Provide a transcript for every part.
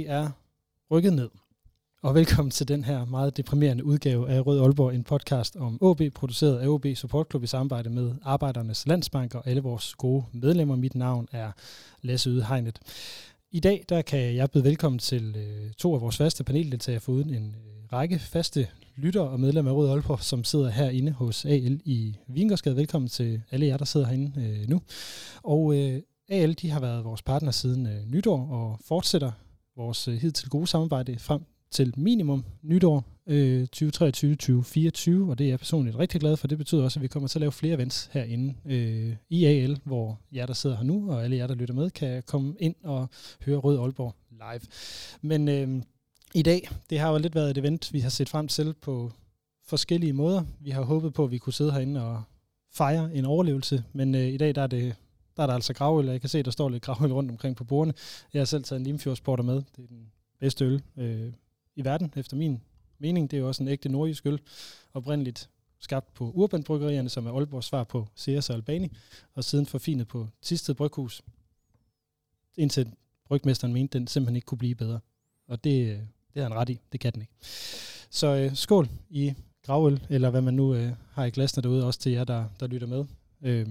Er rykket ned. Og velkommen til den her meget deprimerende udgave af Rød Aalborg, en podcast om OB, produceret af OB Support Club i samarbejde med Arbejdernes Landsbank og alle vores gode medlemmer. Mit navn er Lasse Ydhegnet. I dag der kan jeg byde velkommen til øh, to af vores faste paneldeltagere, foruden en øh, række faste lytter og medlemmer af Rød Aalborg, som sidder herinde hos AL i Vingersgade. Velkommen til alle jer, der sidder herinde øh, nu. Og øh, AL de har været vores partner siden øh, nytår og fortsætter vores øh, hidtil gode samarbejde frem til minimum nytår øh, 2023-2024, og det er jeg personligt rigtig glad for. Det betyder også, at vi kommer til at lave flere events herinde øh, i AL, hvor jer, der sidder her nu, og alle jer, der lytter med, kan komme ind og høre Rød Aalborg live. Men øh, i dag, det har jo lidt været et event, vi har set frem til på forskellige måder. Vi har håbet på, at vi kunne sidde herinde og fejre en overlevelse, men øh, i dag der er det der er der altså gravøl, og jeg kan se, der står lidt gravøl rundt omkring på bordene. Jeg har selv taget en Limfjordsporter med. Det er den bedste øl øh, i verden, efter min mening. Det er jo også en ægte nordjysk øl, oprindeligt skabt på Urban Bryggerierne, som er Aalborgs svar på Ceres og Albani, og siden forfinet på Tisted Bryghus, indtil brygmesteren mente, den simpelthen ikke kunne blive bedre. Og det, øh, det har han ret i. Det kan den ikke. Så øh, skål i gravøl, eller hvad man nu øh, har i glasene derude, også til jer, der, der lytter med. Øh,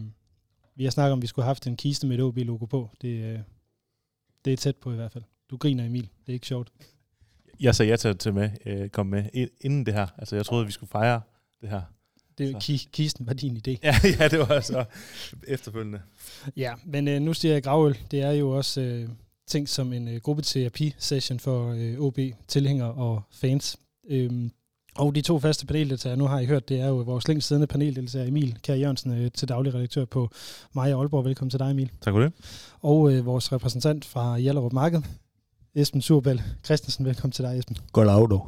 vi har snakket om, at vi skulle have haft en kiste med et OB-logo på. Det, øh, det er tæt på i hvert fald. Du griner, Emil. Det er ikke sjovt. Jeg sagde ja til at med, øh, komme med inden det her. Altså, jeg troede, vi skulle fejre det her. Det, ki- kisten var din idé. Ja, ja det var så efterfølgende. Ja, men øh, nu siger jeg gravøl. Det er jo også øh, ting som en øh, gruppeterapi-session for øh, OB-tilhængere og fans. Øhm, og de to faste paneldeltagere, nu har I hørt, det er jo vores længst siddende paneldeltager, Emil Kjær Jørgensen, øh, til daglig redaktør på Maja Aalborg. Velkommen til dig, Emil. Tak for det. Og øh, vores repræsentant fra Hjallerup Marked, Esben Surbal Christensen. Velkommen til dig, Esben. Godt af, du.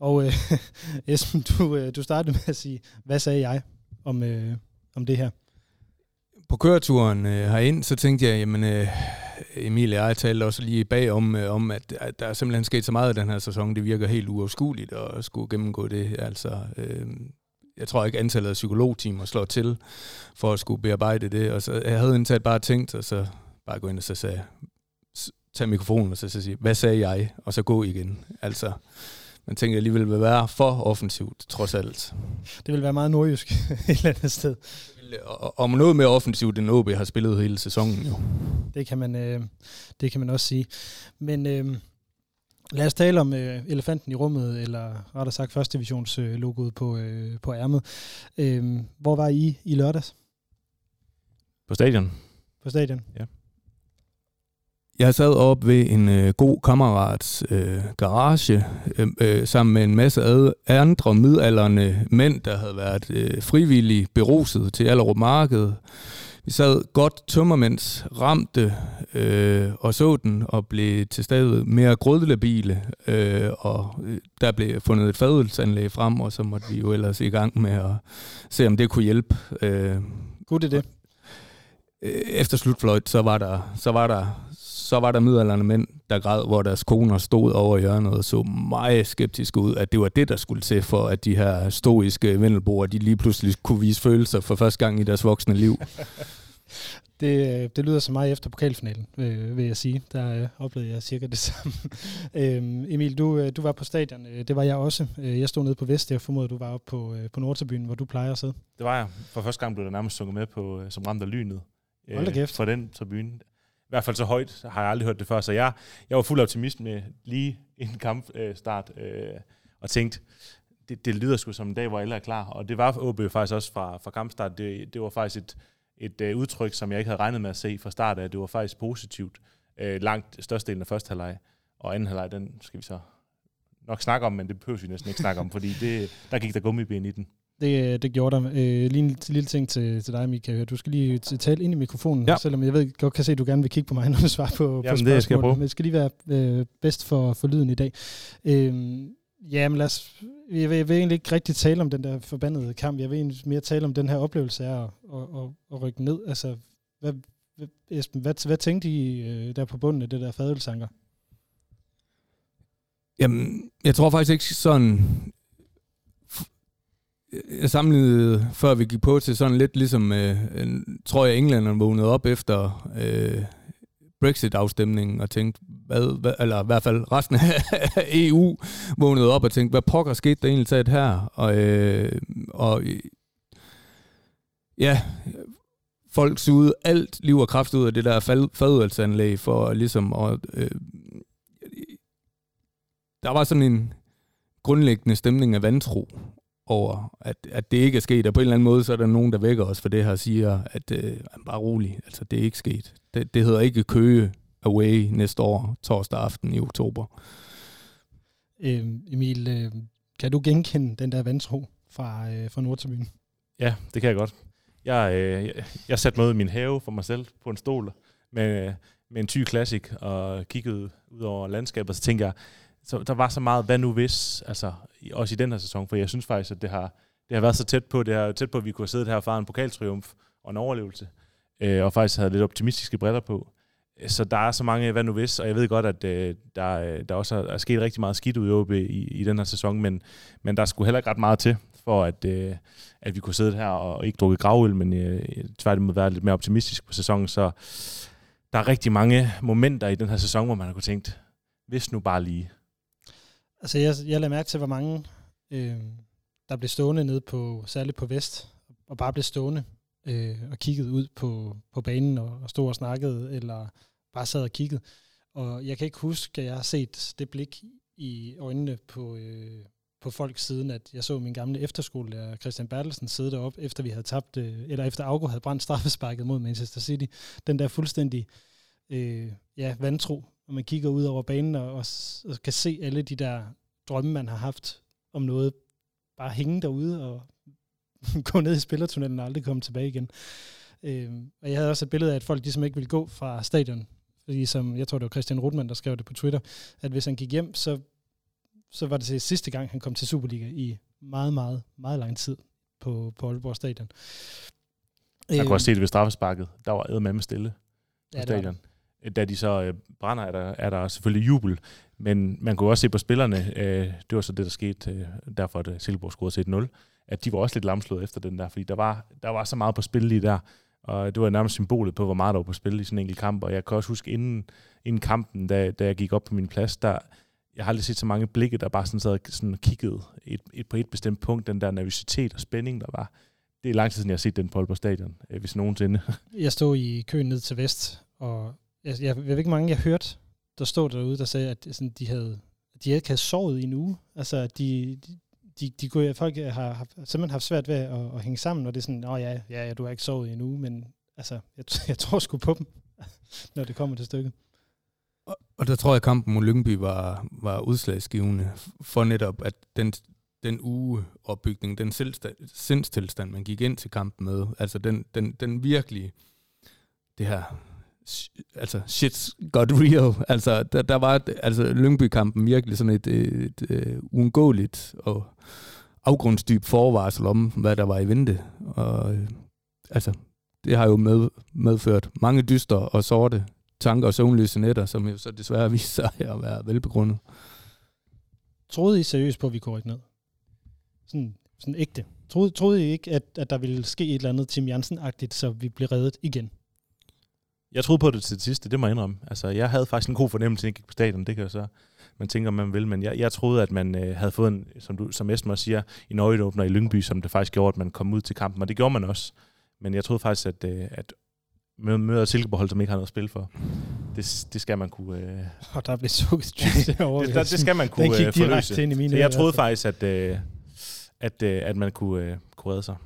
Og øh, Esben, du, øh, du startede med at sige, hvad sagde jeg om, øh, om det her? På køreturen øh, herind, så tænkte jeg, jamen, øh, Emil og jeg talte også lige bag om, øh, om at, at der er simpelthen sket så meget i den her sæson. Det virker helt uafskueligt at skulle gennemgå det. Altså, øh, jeg tror ikke, antallet af psykologtimer slår til for at skulle bearbejde det. Og så jeg havde indtaget bare tænkt, og så bare gå ind og så sagde, tage mikrofonen og så, så sige, hvad sagde jeg? Og så gå igen. Altså, man tænker alligevel vil være for offensivt, trods alt. Det vil være meget nordjysk et eller andet sted. Om noget mere offensivt end OB har spillet hele sæsonen jo. Det kan man, øh, det kan man også sige. Men øh, lad os tale om øh, elefanten i rummet, eller rettere sagt første divisions øh, logoet på, øh, på ærmet. Øh, hvor var I i lørdags? På stadion. På stadion? Ja. Jeg sad op ved en øh, god kammerats øh, garage øh, øh, sammen med en masse ad, andre midalderne mænd, der havde været øh, frivillige beruset til Allerup Marked. Vi sad godt tømmermænds, ramte øh, og så den og blev til stedet mere grødlebile. Øh, og øh, der blev fundet et fadelsanlæg frem, og så måtte vi jo ellers i gang med at se, om det kunne hjælpe. Øh, Gud det det. Øh, efter slutfløjt, så var der, så var der så var der midalderne mænd, der græd, hvor deres koner stod over hjørnet og så meget skeptisk ud, at det var det, der skulle til for, at de her stoiske vendelboer, de lige pludselig kunne vise følelser for første gang i deres voksne liv. Det, det lyder så meget efter pokalfinalen, øh, vil jeg sige. Der øh, oplevede jeg cirka det samme. øhm, Emil, du, øh, du var på stadion. Øh, det var jeg også. Øh, jeg stod nede på Vest. Jeg formoder, du var oppe på, på Nordtabyen, hvor du plejer at sidde. Det var jeg. For første gang blev der nærmest sunget med på, som ramt af lynet. Hold da kæft. For den tribune hvert fald så højt har jeg aldrig hørt det før. Så jeg, jeg var fuld optimist med lige en kampstart øh, og tænkte, det, det lyder sgu som en dag, hvor alle er klar. Og det var OB faktisk også fra, fra kampstart. Det, det var faktisk et, et uh, udtryk, som jeg ikke havde regnet med at se fra start af. Det var faktisk positivt. Øh, langt størstedelen af første halvleg. Og anden halvleg, den skal vi så nok snakke om, men det behøver vi næsten ikke snakke om, fordi det, der gik der gummiben i den. Det, det gjorde der. Øh, lige en lille ting til, til dig, Mika. Du skal lige tale ind i mikrofonen, ja. selvom jeg ved, godt kan se, at du gerne vil kigge på mig, når du svarer på, Jamen, på spørgsmålet. Det skal jeg prøve. Men det skal lige være øh, bedst for, for lyden i dag. Øh, ja, men lad os, jeg, vil, jeg vil egentlig ikke rigtig tale om den der forbandede kamp. Jeg vil egentlig mere tale om den her oplevelse af at, at, at, at rykke ned. Altså, hvad, Esben, hvad, hvad tænkte I øh, der på bunden af det der fadelsanker? Jamen, jeg tror faktisk ikke sådan... Jeg sammenlignede, før vi gik på til sådan lidt ligesom, øh, tror jeg, englænderne vågnede op efter øh, Brexit-afstemningen og tænkte, hvad, hvad, eller i hvert fald resten af EU vågnede op og tænkte, hvad pokker skete der egentlig taget her? Og, øh, og ja, folk sugede alt liv og kraft ud af det der fadudvalgsanlæg for ligesom at... Øh, der var sådan en grundlæggende stemning af vantro over, at, at det ikke er sket, og på en eller anden måde, så er der nogen, der vækker os for det her og siger, at øh, bare rolig, altså det er ikke sket. Det, det hedder ikke Køge Away næste år, torsdag aften i oktober. Øh, Emil, øh, kan du genkende den der vantro fra, øh, fra Nordtribune? Ja, det kan jeg godt. Jeg, øh, jeg, jeg satte mig ud i min have for mig selv på en stol med, med en ty klassik og kiggede ud over landskabet, og så tænkte jeg, så der var så meget, hvad nu hvis, altså også i den her sæson, for jeg synes faktisk, at det har, det har været så tæt på, det har tæt på, at vi kunne have siddet her og en pokaltriumf og en overlevelse, øh, og faktisk havde lidt optimistiske briller på. Så der er så mange hvad nu hvis, og jeg ved godt, at øh, der, øh, der også er, er sket rigtig meget skidt ud i OB i, i den her sæson, men, men der skulle heller ikke ret meget til, for at, øh, at vi kunne sidde her og ikke drukke gravøl, men øh, tværtimod være lidt mere optimistisk på sæsonen. Så der er rigtig mange momenter i den her sæson, hvor man har kunne tænkt, hvis nu bare lige. Altså jeg, jeg lader mærke til, hvor mange øh, der blev stående nede på, særligt på Vest, og bare blev stående øh, og kiggede ud på, på banen og, og stod og snakkede, eller bare sad og kiggede. Og jeg kan ikke huske, at jeg har set det blik i øjnene på, øh, på folk siden, at jeg så min gamle efterskolelærer Christian Bertelsen sidde deroppe, efter vi havde tabt, øh, eller efter Augo havde brændt straffesparket mod Manchester City. Den der fuldstændig øh, ja, vantro, og man kigger ud over banen og, og, og kan se alle de der drømme, man har haft om noget, bare hænge derude og gå ned i spillertunnelen og aldrig komme tilbage igen. Øh, og jeg havde også et billede af, at folk ligesom ikke ville gå fra stadion, fordi som, jeg tror det var Christian Rutmann, der skrev det på Twitter, at hvis han gik hjem, så så var det til sidste gang, han kom til Superliga i meget, meget, meget lang tid på, på Aalborg Stadion. Jeg kunne også se det ved straffesparket. Der var med stille på ja, stadion. Da de så øh, brænder, er der, er der selvfølgelig jubel. Men man kunne også se på spillerne, øh, det var så det, der skete, øh, derfor at øh, Silkeborg scorede 1-0, at de var også lidt lamslået efter den der, fordi der var, der var så meget på spil lige der. Og det var nærmest symbolet på, hvor meget der var på spil i sådan en enkelt kamp. Og jeg kan også huske, inden, inden kampen, da, da jeg gik op på min plads, der, jeg har aldrig set så mange blikke, der bare sådan sad sådan kiggede et, et, på et bestemt punkt, den der nervøsitet og spænding, der var. Det er lang tid siden, jeg har set den på Aalborg Stadion, øh, hvis nogensinde. Jeg stod i køen ned til vest, og jeg, jeg, jeg ved ikke mange, jeg hørte, der stod derude, der sagde, at sådan, de havde de ikke havde sovet i en uge. Altså, de, de, de, de kunne, folk har, har simpelthen haft svært ved at, at hænge sammen, og det er sådan, åh ja, ja, du har ikke sovet i en uge, men altså, jeg, jeg tror sgu på dem, når det kommer til stykket. Og, og der tror jeg, at kampen mod Lyngby var, var udslagsgivende for netop, at den, den uge opbygning, den sindstilstand, man gik ind til kampen med, altså den, den, den virkelig, det her, altså shit got real, altså der, der var altså Lyngby-kampen virkelig sådan et, et, et, et uundgåeligt og afgrundsdyb forvarsel om, hvad der var i vente, og øh, altså det har jo med, medført mange dyster og sorte tanker og søvnløse nætter, som jo så desværre viser sig at være velbegrundet. Troede I seriøst på, at vi kunne rykke ned? Sådan, sådan ægte. Troede, troede I ikke, at, at der ville ske et eller andet Tim Jansen-agtigt, så vi blev reddet igen? Jeg troede på det til det sidste, det må jeg indrømme. Altså, jeg havde faktisk en god fornemmelse, at jeg gik på stadion, det kan jeg så, man tænker, man vil, men jeg, jeg troede, at man øh, havde fået en, som, du, som Esmer siger, en øjenåbner i Lyngby, som det faktisk gjorde, at man kom ud til kampen, og det gjorde man også. Men jeg troede faktisk, at, øh, at møder Silkeborg, som ikke har noget at spille for. Det, det skal man kunne... Øh... Og der blev sukket det, det, det skal man kunne øh, forløse. Ind i mine Så jeg troede faktisk, at, øh, at, øh, at man kunne, øh, kunne redde sig.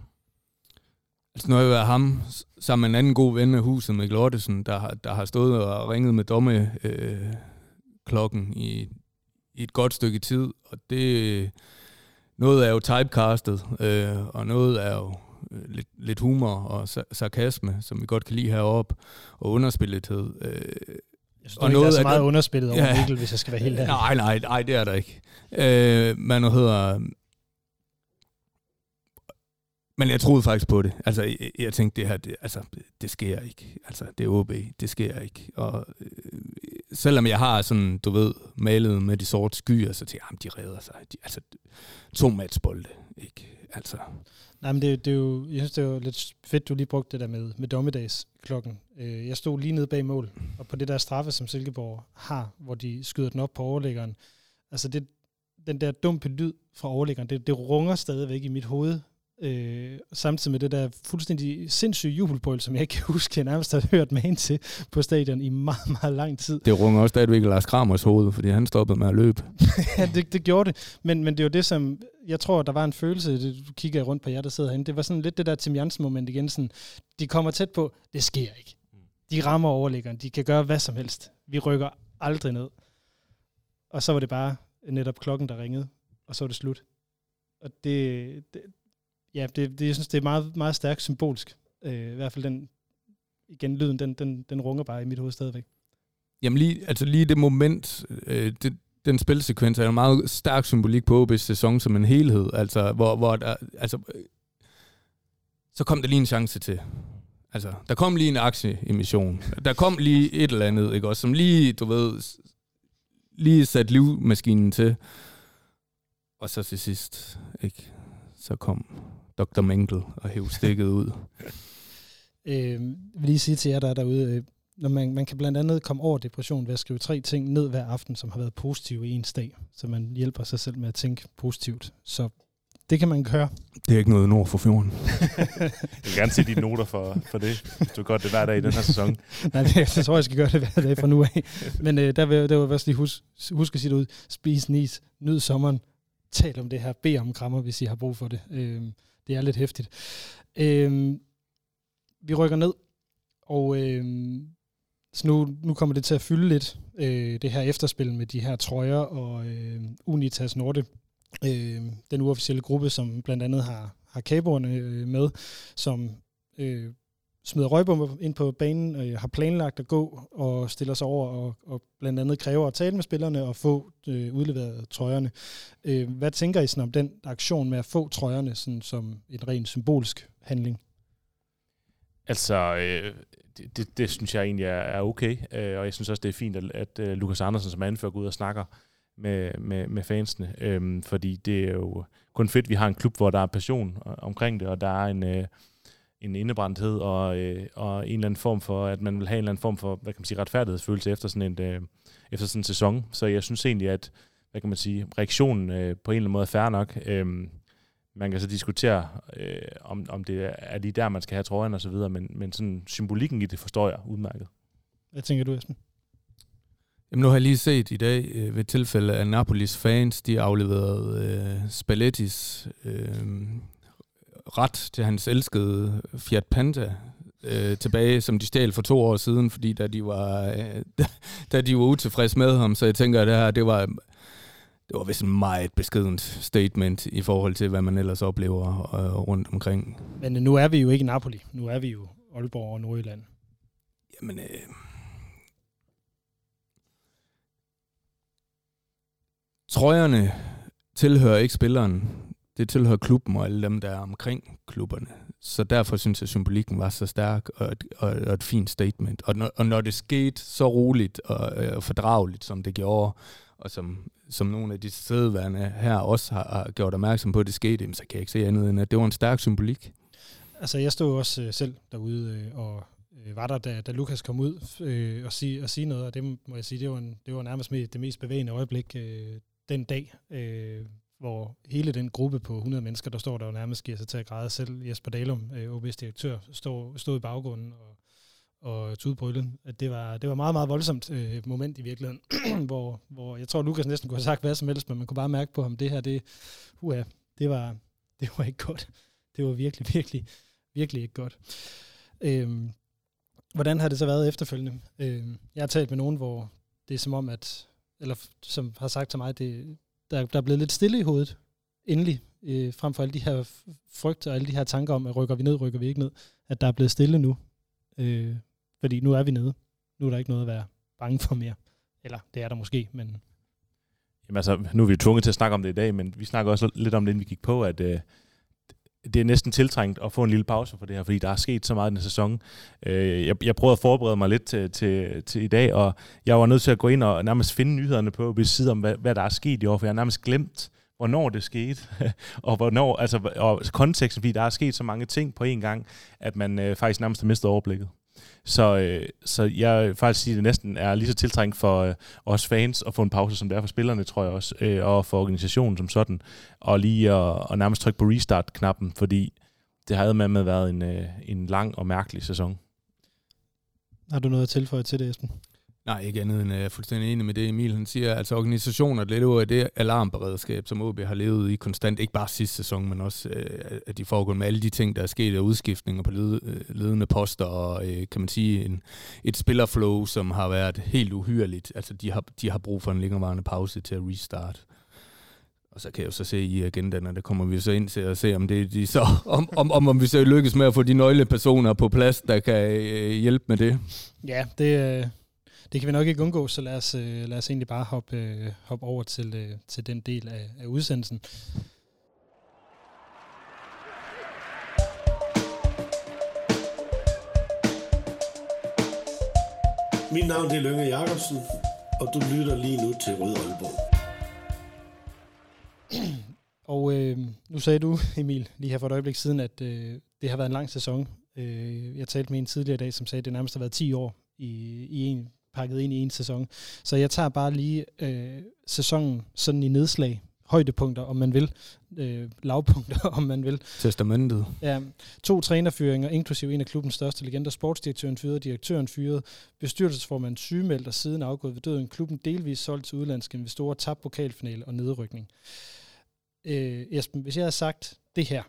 Altså, nu har jeg været ham sammen med en anden god ven af huset, med Lottesen, der, har, der har stået og ringet med domme øh, klokken i, i et godt stykke tid, og det, noget er jo typecastet, øh, og noget er jo øh, lidt, lidt humor og sarkasme, som vi godt kan lide heroppe, og underspillethed. Øh, jeg synes, og noget er så meget underspillet over ja, Mikkel, hvis jeg skal være helt ærlig. Nej, nej, nej, det er der ikke. Øh, men noget hedder... Men jeg troede faktisk på det. Altså, jeg, jeg tænkte, det her, det, altså, det sker ikke. Altså, det er OB, det sker ikke. Og øh, selvom jeg har sådan, du ved, malet med de sorte skyer, så tænker jeg, de redder sig. De, altså, to matchbolde, ikke? Altså. Nej, men det, det er jo, jeg synes, det er jo lidt fedt, du lige brugte det der med, med dommedagsklokken. Øh, jeg stod lige nede bag mål, og på det der straffe, som Silkeborg har, hvor de skyder den op på overlæggeren, altså det, den der dumpe lyd fra overlæggeren, det, det runger stadigvæk i mit hoved, Øh, samtidig med det der fuldstændig sindssyge jubelbrøl, som jeg ikke kan huske, jeg nærmest har hørt med til på stadion i meget, meget lang tid. Det runger også stadigvæk Lars Kramers hoved, fordi han stoppede med at løbe. ja, det, det gjorde det. Men, men det er jo det, som jeg tror, der var en følelse, det du kigger rundt på jer, der sidder herinde, det var sådan lidt det der Tim Jansen moment igen, sådan, de kommer tæt på, det sker ikke. De rammer overliggeren, de kan gøre hvad som helst. Vi rykker aldrig ned. Og så var det bare netop klokken, der ringede, og så var det slut. Og det, det, ja, det, det, jeg synes, det er meget, meget stærkt symbolsk. Øh, I hvert fald den, igen, lyden, den, den, den runger bare i mit hoved stadigvæk. Jamen lige, altså lige det moment, øh, det, den spilsekvens er en meget stærk symbolik på OB's sæson som en helhed. Altså, hvor, hvor der, altså, øh, så kom der lige en chance til. Altså, der kom lige en aktieemission. Der kom lige et eller andet, ikke også, som lige, du ved, lige sat livmaskinen til. Og så til sidst, ikke? Så kom Dr. Mengel og hæve stikket ud. øh, jeg vil lige sige til jer, der er derude, øh, når man, man kan blandt andet komme over depression ved at skrive tre ting ned hver aften, som har været positive i en dag, så man hjælper sig selv med at tænke positivt. Så det kan man gøre. Det er ikke noget nord for fjorden. jeg vil gerne se dine noter for, for det, hvis du gør det hver dag i den her sæson. Nej, det, jeg tror, jeg skal gøre det hver dag fra nu af. Men øh, der vil, der vil jeg lige huske, huske at sige det ud. Spis nis, nyd sommeren, tal om det her, bed om krammer, hvis I har brug for det. Øh, det er lidt hæftigt. Øh, vi rykker ned, og øh, så nu, nu kommer det til at fylde lidt, øh, det her efterspil med de her trøjer og øh, Unitas Norte, øh, den uofficielle gruppe, som blandt andet har, har kaboerne øh, med, som øh, smider røgbomber ind på banen, øh, har planlagt at gå og stiller sig over og, og blandt andet kræver at tale med spillerne og få øh, udleveret trøjerne. Øh, hvad tænker I sådan om den aktion med at få trøjerne sådan som en ren symbolsk handling? Altså, øh, det, det, det synes jeg egentlig er, er okay, øh, og jeg synes også, det er fint, at, at øh, uh, Lukas Andersen som anfører går ud og snakker med, med, med fansene, øh, fordi det er jo kun fedt, at vi har en klub, hvor der er passion omkring det, og der er en... Øh, en indebrændthed og, øh, og en eller anden form for, at man vil have en eller anden form for, hvad kan man sige, retfærdighedsfølelse efter sådan en, øh, efter sådan en sæson. Så jeg synes egentlig, at hvad kan man sige, reaktionen øh, på en eller anden måde er fair nok. Øh, man kan så diskutere, øh, om, om det er lige der, man skal have trøjen og så videre, men, men sådan symbolikken i det forstår jeg udmærket. Hvad tænker du, Esben? Jamen nu har jeg lige set i dag øh, ved tilfælde af Napolis fans, de afleverede øh, Spallettis øh, ret til hans elskede Fiat Panda øh, tilbage, som de stjal for to år siden, fordi da de var, øh, da de var utilfredse med ham, så jeg tænker, at det her, det var, det var vist en meget beskedent statement i forhold til, hvad man ellers oplever øh, rundt omkring. Men nu er vi jo ikke Napoli. Nu er vi jo Aalborg og Nordjylland. Jamen, øh, trøjerne tilhører ikke spilleren det tilhører klubben og alle dem, der er omkring klubberne. Så derfor synes jeg, at symbolikken var så stærk og et, og, og et fint statement. Og når, og når det skete så roligt og, øh, fordrageligt, som det gjorde, og som, som nogle af de sædværende her også har, har gjort opmærksom på, at det skete, så kan jeg ikke se andet end, at det var en stærk symbolik. Altså, jeg stod også øh, selv derude øh, og øh, var der, da, da Lukas kom ud øh, og, sige, og sige noget, og det må jeg sige, det var, en, det var nærmest med det mest bevægende øjeblik øh, den dag, øh, hvor hele den gruppe på 100 mennesker, der står der jo nærmest giver sig til at græde selv. Jesper Dalum, øh, OB's direktør, stod, stod i baggrunden og, og tudbrølle. At det var, det var meget, meget voldsomt øh, moment i virkeligheden, hvor, hvor jeg tror, Lukas næsten kunne have sagt hvad som helst, men man kunne bare mærke på ham, det her, det, uha, det var, det var ikke godt. Det var virkelig, virkelig, virkelig ikke godt. Øhm, hvordan har det så været efterfølgende? Øhm, jeg har talt med nogen, hvor det er som om, at, eller som har sagt til mig, det, der, der er blevet lidt stille i hovedet, endelig, øh, frem for alle de her frygt og alle de her tanker om, at rykker vi ned, rykker vi ikke ned, at der er blevet stille nu. Øh, fordi nu er vi nede. Nu er der ikke noget at være bange for mere. Eller det er der måske, men... Jamen altså, nu er vi jo tvunget til at snakke om det i dag, men vi snakker også lidt om det, inden vi gik på, at øh, det er næsten tiltrængt at få en lille pause for det her, fordi der er sket så meget i den sæson. Øh, jeg, jeg prøvede at forberede mig lidt til, til, til i dag, og jeg var nødt til at gå ind og nærmest finde nyhederne på, ved side om, hvad, hvad der er sket i år, for jeg har nærmest glemt, hvornår det skete, og hvornår, altså, og konteksten, fordi der er sket så mange ting på én gang, at man øh, faktisk nærmest har mistet overblikket. Så, øh, så jeg vil faktisk sige, at det næsten er lige så tiltrængt for øh, os fans at få en pause, som det er for spillerne, tror jeg også, øh, og for organisationen som sådan, og lige at, at nærmest trykke på restart-knappen, fordi det har med med været en, øh, en lang og mærkelig sæson. Har du noget at tilføje til det, Esben? Nej, ikke andet end jeg er fuldstændig enig med det, Emil han siger. Altså organisationer lever af det alarmberedskab, som OB har levet i konstant, ikke bare sidste sæson, men også øh, at de foregår med alle de ting, der er sket af udskiftninger på led, øh, ledende poster, og øh, kan man sige en, et spillerflow, som har været helt uhyreligt. Altså de har, de har brug for en længerevarende pause til at restart. Og så kan jeg jo så se i agendaen, der kommer vi så ind til at se, om, det, de så, om, om, om, om vi så lykkes med at få de nøglepersoner på plads, der kan øh, hjælpe med det. Ja, det, øh, det kan vi nok ikke undgå, så lad os, øh, lad os egentlig bare hoppe, øh, hoppe over til, øh, til den del af, af udsendelsen. Mit navn er Lønge Jacobsen, og du lytter lige nu til Rød Aalborg. Og øh, nu sagde du, Emil, lige her for et øjeblik siden, at øh, det har været en lang sæson. Øh, jeg talte med en tidligere i dag, som sagde, at det nærmest har været 10 år i, i en pakket ind i en sæson. Så jeg tager bare lige øh, sæsonen sådan i nedslag, højdepunkter, om man vil, øh, lavpunkter, om man vil. Testamentet. Ja, to trænerfyringer, inklusive en af klubbens største legender, sportsdirektøren fyret, direktøren fyret, bestyrelsesformand sygemeldt og siden afgået ved døden, klubben delvis solgt til udlandske investorer, tabt pokalfinale og nedrykning. Øh, Esben, hvis jeg havde sagt det her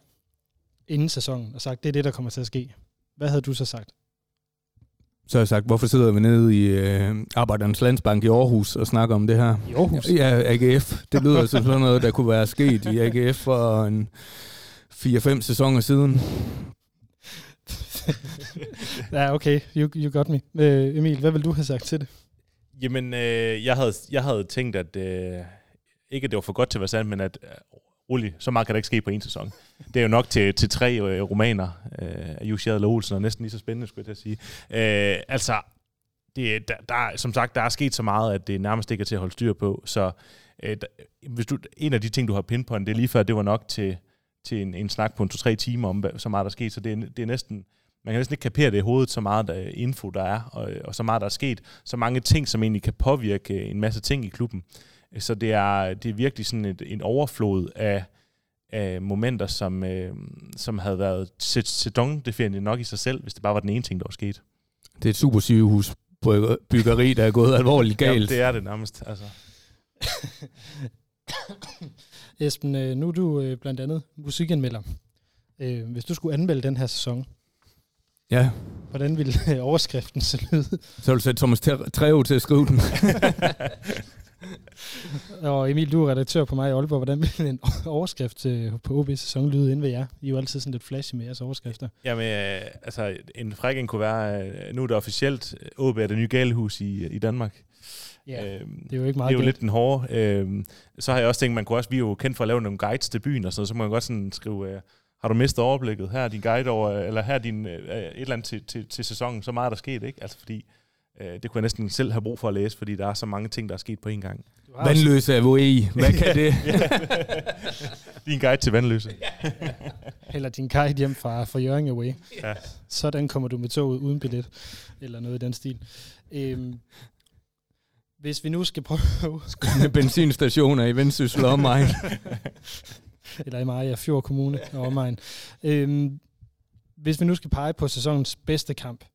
inden sæsonen, og sagt, det er det, der kommer til at ske, hvad havde du så sagt? Så har jeg sagt, hvorfor sidder vi nede i øh, Arbejdernes Landsbank i Aarhus og snakker om det her? I Aarhus? Ja, AGF. Det lyder som sådan noget, der kunne være sket i AGF for en 4-5 sæsoner siden. ja, okay. You, you got me. Øh, Emil, hvad vil du have sagt til det? Jamen, øh, jeg, havde, jeg havde tænkt, at øh, ikke at det var for godt til at være sandt, men at øh, rolig, så meget kan der ikke ske på en sæson. Det er jo nok til, til tre øh, romaner øh, af Jussi Adler Olsen, og næsten lige så spændende, skulle jeg til at sige. Øh, altså, det, der, der, som sagt, der er sket så meget, at det nærmest ikke er til at holde styr på. Så øh, der, hvis du, en af de ting, du har pinpointet, det er lige før, det var nok til, til en, en snak på en to-tre timer om, så meget der er sket. Så det er, det er næsten, man kan næsten ikke kapere det i hovedet, så meget der, info der er, og, og så meget der er sket. Så mange ting, som egentlig kan påvirke en masse ting i klubben. Så det er, det er virkelig sådan et, en overflod af, af momenter, som, øh, som havde været sæsondefinerende nok i sig selv, hvis det bare var den ene ting, der var sket. Det er et super sygehus byggeri, der er gået alvorligt galt. Jamen, det er det nærmest. Altså. Esben, øh, nu er du øh, blandt andet musikanmelder. Øh, hvis du skulle anmelde den her sæson, ja. hvordan ville overskriften se ud? Så vil du sætte Thomas Treo til at skrive den. og Emil, du er redaktør på mig i Aalborg. Hvordan vil en overskrift til, på OB sæson lyde inden ved jer? I er jo altid sådan lidt flashy med jeres overskrifter. Jamen, øh, altså, en frækken kunne være, øh, nu er det officielt, OB er det nye galehus i, i Danmark. Ja, øhm, det er jo ikke meget Det er jo lidt den hårde. Øhm, så har jeg også tænkt, man kunne også, vi er jo kendt for at lave nogle guides til byen og sådan noget, så må man godt sådan skrive, øh, har du mistet overblikket? Her er din guide over, eller her er din, øh, et eller andet til, til, til sæsonen, så meget er der sket, ikke? Altså fordi, Øh, det kunne jeg næsten selv have brug for at læse, fordi der er så mange ting, der er sket på en gang. Vandløse AVE, hvad kan det? din guide til vandløse. Eller din guide hjem fra, fra Jørgen Away. Ja. Sådan kommer du med toget uden billet, eller noget i den stil. Øhm, hvis vi nu skal prøve... Skønne benzinstationer i Vendsyssel og omegn. eller i Maja Fjord Kommune og omegn. Øhm, hvis vi nu skal pege på sæsonens bedste kamp,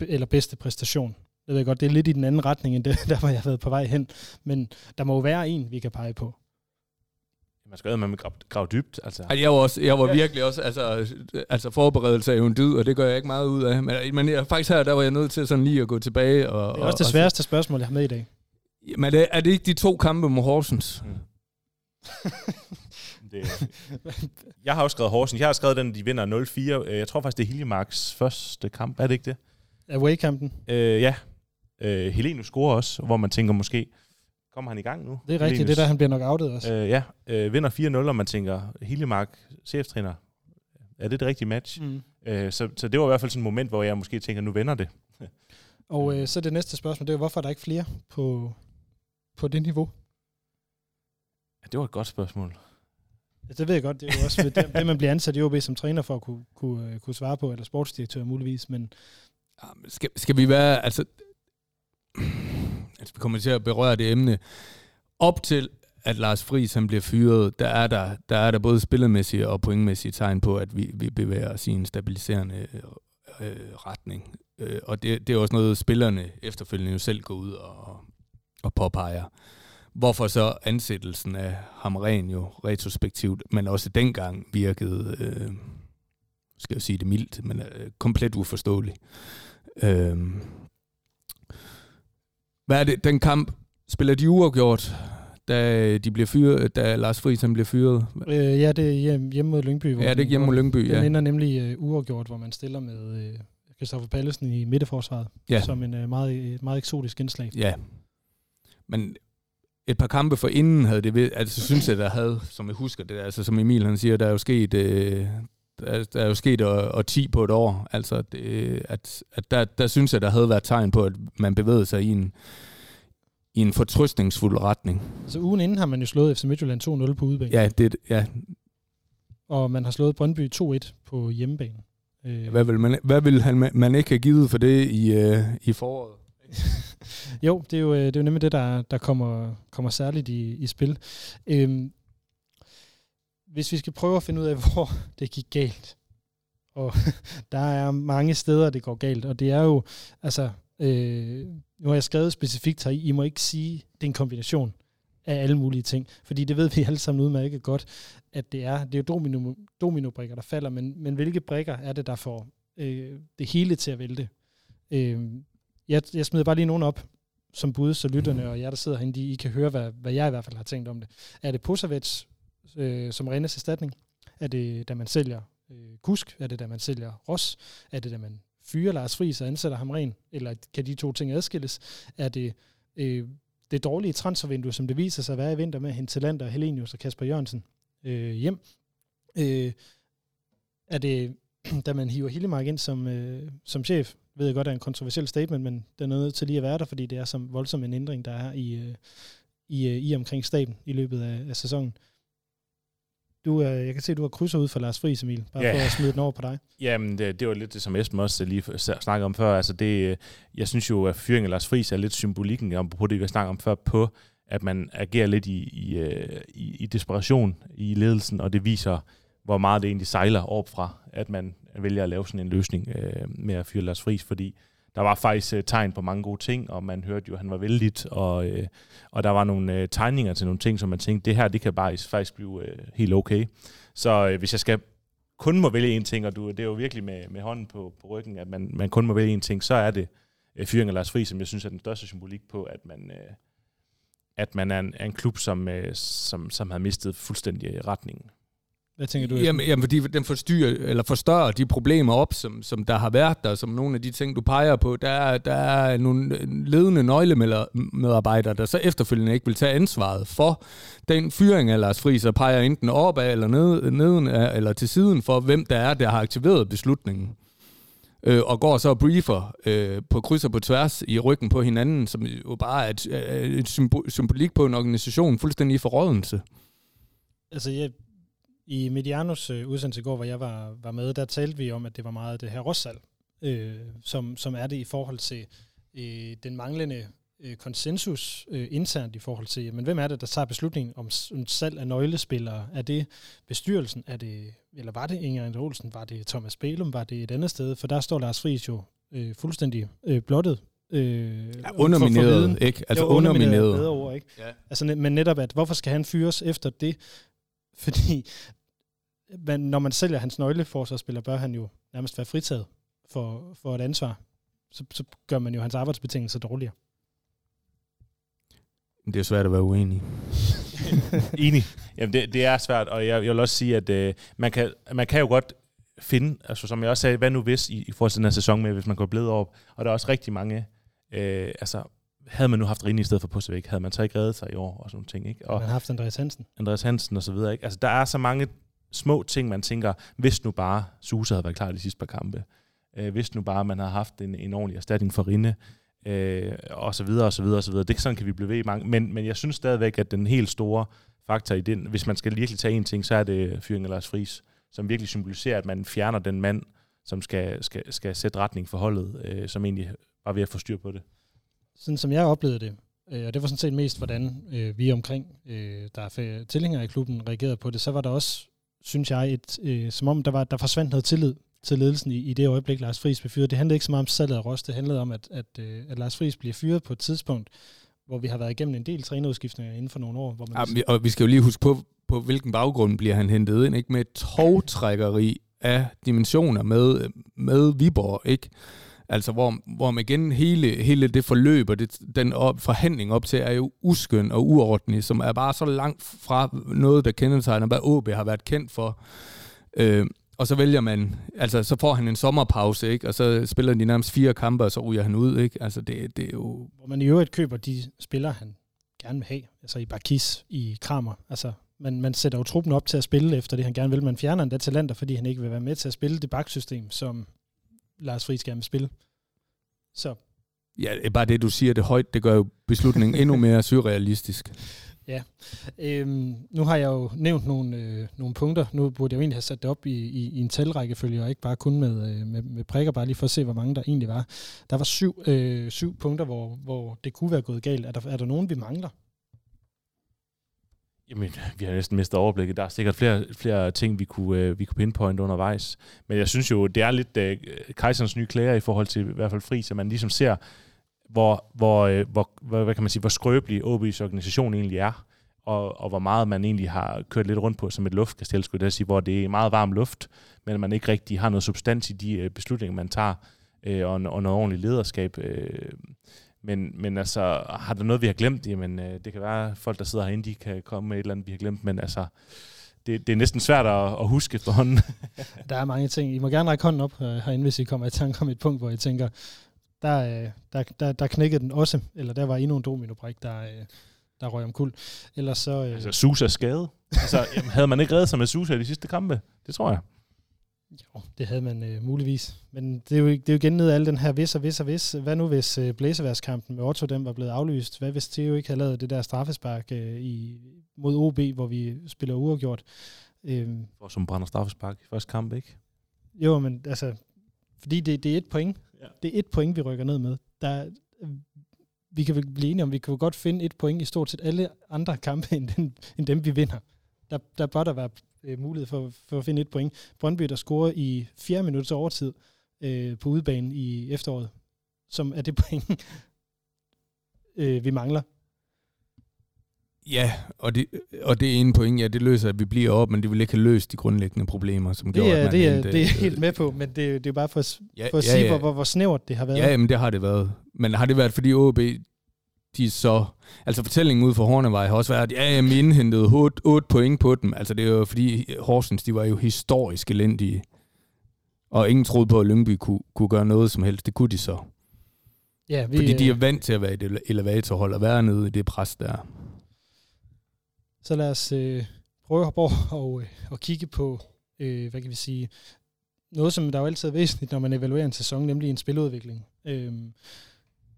eller bedste præstation. Jeg ved godt, det er lidt i den anden retning, end det, der hvor jeg har været på vej hen. Men der må jo være en, vi kan pege på. Man skal jo med grave, grave dybt. Altså. Altså, jeg var, også, jeg var virkelig også, altså, altså forberedelse er jo en dyd, og det gør jeg ikke meget ud af. Men, men jeg, faktisk her, der var jeg nødt til sådan lige at gå tilbage. Og, det er også det sværeste og, spørgsmål, jeg har med i dag. Men er det, er det ikke de to kampe mod Horsens? Mm. Det, jeg har også skrevet Horsens. Jeg har skrevet den, de vinder 0-4. Øh, Jeg tror faktisk, det er Hiljemarks første kamp. Er det ikke det? Away-kampen. Øh, ja. Øh, Helenius scorer også, hvor man tænker måske, kommer han i gang nu? Det er rigtigt, Helenius? det er der, han bliver nok outet også. Øh, ja, øh, vinder 4-0, og man tænker, Hiljemark, cheftræner, er det det rigtige match? Mm. Øh, så, så det var i hvert fald sådan et moment, hvor jeg måske tænker, nu vender det. Og øh, så det næste spørgsmål, det er hvorfor er der ikke flere på, på det niveau? Ja, det var et godt spørgsmål. Ja, det ved jeg godt, det er jo også det, det, man bliver ansat i OB som træner for at kunne, kunne, øh, kunne svare på, eller sportsdirektør muligvis, men Skal, skal vi være, altså, altså, vi kommer til at berøre det emne. Op til, at Lars Friis han bliver fyret, der er der, der, er der både spillemæssige og pointmæssige tegn på, at vi, vi bevæger os i en stabiliserende øh, øh retning. Øh, og det, det er også noget, spillerne efterfølgende jo selv går ud og, og påpeger. Hvorfor så ansættelsen af Hamren jo retrospektivt, men også dengang virkede, øh, skal jeg sige det mildt, men øh, komplet uforståelig. Øh, hvad er det? Den kamp spiller de uafgjort, da de bliver fyret, da Lars Friis han bliver fyret. øh, ja, det er hjem, hjemme mod Lyngby. Hvor Ja, det er hjemme mod Lyngby, Den ja. ender nemlig øh, uafgjort, hvor man stiller med øh, Christoffer Pallesen i midterforsvaret, Ja. som en øh, meget, et meget eksotisk indslag. Ja. Men et par kampe for inden havde det, altså synes jeg, der havde, som jeg husker det, altså som Emil han siger, der er jo sket, øh, der, der er jo sket og, og 10 på et år. Altså, det, at, at der, der synes jeg, der havde været tegn på, at man bevægede sig i en, i en fortrystningsfuld retning. Så ugen inden har man jo slået FC Midtjylland 2-0 på udebane, Ja, det, ja. og man har slået Brøndby 2-1 på hjemmebane. Øh, Hvad vil man, hvad vil han, man ikke have givet for det i, øh, i foråret? Jo, det er jo, øh, det er jo nemlig det, der, der kommer, kommer særligt i, i spil. Øhm, hvis vi skal prøve at finde ud af, hvor det gik galt, og der er mange steder, det går galt, og det er jo, altså, øh, nu har jeg skrevet specifikt her, I må ikke sige, det er en kombination af alle mulige ting, fordi det ved vi alle sammen udmærket godt, at det er, det er jo domino, dominobrikker, der falder, men, men hvilke brikker er det, der får øh, det hele til at vælte? Øh, jeg, jeg smider bare lige nogen op som bud, så lytterne og jer, der sidder herinde, de, I kan høre, hvad, hvad jeg i hvert fald har tænkt om det. Er det Posavets øh, som Rennes erstatning? Er det, da man sælger øh, Kusk? Er det, da man sælger Ross? Er det, da man fyrer Lars Friis og ansætter ham ren? Eller kan de to ting adskilles? Er det øh, det dårlige transfervindue, som det viser sig at være i vinter med Hintelander, Helenius og Kasper Jørgensen øh, hjem? Øh, er det, da man hiver Hillemark ind som, øh, som chef? Ved jeg godt, er en kontroversiel statement, men det er nødt til lige at være der, fordi det er så voldsom en ændring, der er i, øh, i, øh, i omkring staben i løbet af, af sæsonen. Du, øh, jeg kan se, at du har krydser ud for Lars Friis, Emil, bare Ja. for at smide den over på dig. Jamen, det, det var lidt det, som Esben også lige f- snakkede om før. Altså det, jeg synes jo, at fyringen af Lars Friis er lidt symbolikken, om på det, vi snakker om før, på, at man agerer lidt i, i, øh, i, i desperation i ledelsen, og det viser, hvor meget det egentlig sejler op fra, at man vælger at lave sådan en løsning øh, med at fyre Lars Friis, fordi der var faktisk øh, tegn på mange gode ting, og man hørte jo, at han var vældigt, og, øh, og der var nogle øh, tegninger til nogle ting, som man tænkte, det her, det kan bare faktisk blive øh, helt okay. Så øh, hvis jeg skal kun må vælge en ting, og du, det er jo virkelig med, med hånden på, på ryggen, at man, man kun må vælge en ting, så er det øh, fyringen af Lars Friis, som jeg synes er den største symbolik på, at man, øh, at man er en, er en klub, som, øh, som, som har mistet fuldstændig øh, retningen. Hvad tænker du? Jamen, jamen, fordi den forstyrrer, eller forstørrer de problemer op, som, som der har været der, som nogle af de ting, du peger på. Der er, der er nogle ledende nøglemedarbejdere, der så efterfølgende ikke vil tage ansvaret for den fyring af Lars Friis, og peger enten opad eller ned, neden af, eller til siden for, hvem der er, der har aktiveret beslutningen. Øh, og går så og briefer øh, på kryds og på tværs i ryggen på hinanden, som jo bare er et, er et symbol, symbolik på en organisation fuldstændig i forrådelse. Altså, jeg, i Medianos øh, udsendelse i går, hvor jeg var, var med, der talte vi om, at det var meget det her rossal, øh, som, som er det i forhold til øh, den manglende øh, konsensus øh, internt i forhold til, men hvem er det, der tager beslutningen om, salg af nøglespillere? Er det bestyrelsen? Er det, eller var det Inger Olsen? Var det Thomas Bælum? Var det et andet sted? For der står Lars Friis jo øh, fuldstændig øh, blottet. Øh, Ja, undermineret, ikke? Altså Jo, undermineret er et undermineret. bedre ord, ikke? Ja. Altså, men netop, at hvorfor skal han fyres efter det? Fordi man, når man sælger hans nøgleforsvarsspiller, bør han jo nærmest være fritaget for, for et ansvar. Så, så gør man jo hans arbejdsbetingelser dårligere. Det er svært at være uenig. Enig. Jamen, det, det er svært, og jeg, jeg vil også sige, at øh, man, kan, man kan jo godt finde, altså som jeg også sagde, hvad nu hvis i, i forhold til den her sæson med, hvis man går blevet op, og der er også rigtig mange, øh, altså havde man nu haft Rine i stedet for Pussevæk, havde man så ikke reddet sig i år og sådan nogle ting, ikke? Og Man har haft Andreas Hansen. Andreas Hansen og så videre, ikke? Altså der er så mange små ting, man tænker, hvis nu bare Susa havde været klar de sidste par kampe, øh, hvis nu bare man havde haft en, en ordentlig erstatning for Rinde, øh, og så videre, og så videre, og så videre. Det sådan kan vi blive ved i mange. Men, men jeg synes stadigvæk, at den helt store faktor i den, hvis man skal virkelig tage en ting, så er det fyringen af Lars Friis, som virkelig symboliserer, at man fjerner den mand, som skal, skal, skal sætte retning for holdet, øh, som egentlig var ved at få styr på det. Sådan som jeg oplevede det, øh, og det var sådan set mest, hvordan øh, vi omkring, øh, der er tilhængere i klubben, reagerede på det, så var der også, synes jeg, et, øh, som om der, var, der forsvandt noget tillid til ledelsen i, i det øjeblik, Lars Friis blev fyret. Det handlede ikke så meget om salget af Rost, det handlede om, at, at, øh, at Lars Friis bliver fyret på et tidspunkt, hvor vi har været igennem en del trænerudskiftninger inden for nogle år. Hvor man ja, vi, og vi skal jo lige huske på, på hvilken baggrund bliver han hentet ind, ikke med togtrækkeri af dimensioner med, med Viborg, ikke? Altså, hvor, hvor man igen hele, hele det forløb og det, den op, forhandling op til er jo uskøn og uordentlig, som er bare så langt fra noget, der kendetegner, hvad OB har været kendt for. Øh, og så vælger man, altså så får han en sommerpause, ikke? og så spiller de nærmest fire kampe, og så ryger han ud. Ikke? Altså det, det er jo... Hvor man i øvrigt køber de spillere, han gerne vil have, altså i Barkis, i Kramer. Altså man, man sætter jo truppen op til at spille efter det, han gerne vil. Man fjerner endda talenter, fordi han ikke vil være med til at spille det baksystem, som Lars Friis gerne vil spille. Så. Ja, bare det, du siger det højt, det gør jo beslutningen endnu mere surrealistisk. Ja, øhm, nu har jeg jo nævnt nogle, øh, nogle punkter. Nu burde jeg jo egentlig have sat det op i, i, i en talrækkefølge, og ikke bare kun med, øh, med, med prikker, bare lige for at se, hvor mange der egentlig var. Der var syv, øh, syv punkter, hvor, hvor det kunne være gået galt. Er der, er der nogen, vi mangler? Jamen, vi har næsten mistet overblikket. Der er sikkert flere, flere ting, vi kunne, øh, vi kunne pinpointe undervejs. Men jeg synes jo, det er lidt øh, Kejserens nye klæder i forhold til i hvert fald fri, så man ligesom ser, hvor, hvor, øh, hvor, hvor, hvad kan man sige, hvor skrøbelig OB's organisation egentlig er, og, og hvor meget man egentlig har kørt lidt rundt på som et luftkastel, skulle jeg sige, hvor det er meget varm luft, men man ikke rigtig har noget substans i de øh, beslutninger, man tager, øh, og, og noget ordentligt lederskab. Øh, men, men altså, har der noget, vi har glemt? Jamen, øh, det kan være, at folk, der sidder herinde, de kan komme med et eller andet, vi har glemt, men altså, det, det er næsten svært at, at huske efterhånden. der er mange ting. I må gerne række hånden op øh, herinde, hvis I kommer i tanke om et punkt, hvor I tænker, der, øh, der, der, der knækkede den også, eller der var endnu en dominobrik, der, øh, der røg om kul. Ellers så... Øh, altså, Susa skade. altså, jamen, havde man ikke reddet sig med Susa i de sidste kampe? Det tror jeg. Jo, det havde man øh, muligvis. Men det er, jo, det er jo igen ned af al den her vis og vis og vis. Hvad nu hvis øh, blæseværskampen med Otto den var blevet aflyst? Hvad hvis Theo ikke havde lavet det der straffespark øh, i, mod OB, hvor vi spiller uafgjort? Øhm, For som brænder straffespark i første kamp, ikke? Jo, men altså, fordi det, det er et point. Ja. Det er et point, vi rykker ned med. Der, vi kan vel blive enige om, vi kan jo godt finde et point i stort set alle andre kampe, end, den, end dem vi vinder. Der, der bør der være øh, mulighed for, for at finde et point. Brøndby, der scorer i 4 minutter overtid øh, på udbanen i efteråret, som er det point, øh, vi mangler. Ja, og det, og det ene point, ja, det løser, at vi bliver op, men det vil ikke have løst de grundlæggende problemer, som det gjorde, er, at man det er, endte, det er helt med på, men det, det er bare for, ja, for at ja, sige, ja. Hvor, hvor snævert det har været. Ja, men det har det været. Men har det været, fordi OB, de så... Altså fortællingen ud for Hornevej har også været, at ja, vi indhentede 8, 8 point på dem. Altså det er jo fordi Horsens, de var jo historisk elendige. Og ingen troede på, at Lyngby kunne, kunne gøre noget som helst. Det kunne de så. Ja, vi, fordi de er vant til at være i det elevatorhold og være nede i det pres der. Så lad os øh, prøve at og, og, øh, og kigge på, øh, hvad kan vi sige, noget, som der er jo altid er væsentligt, når man evaluerer en sæson, nemlig en spiludvikling. Øh,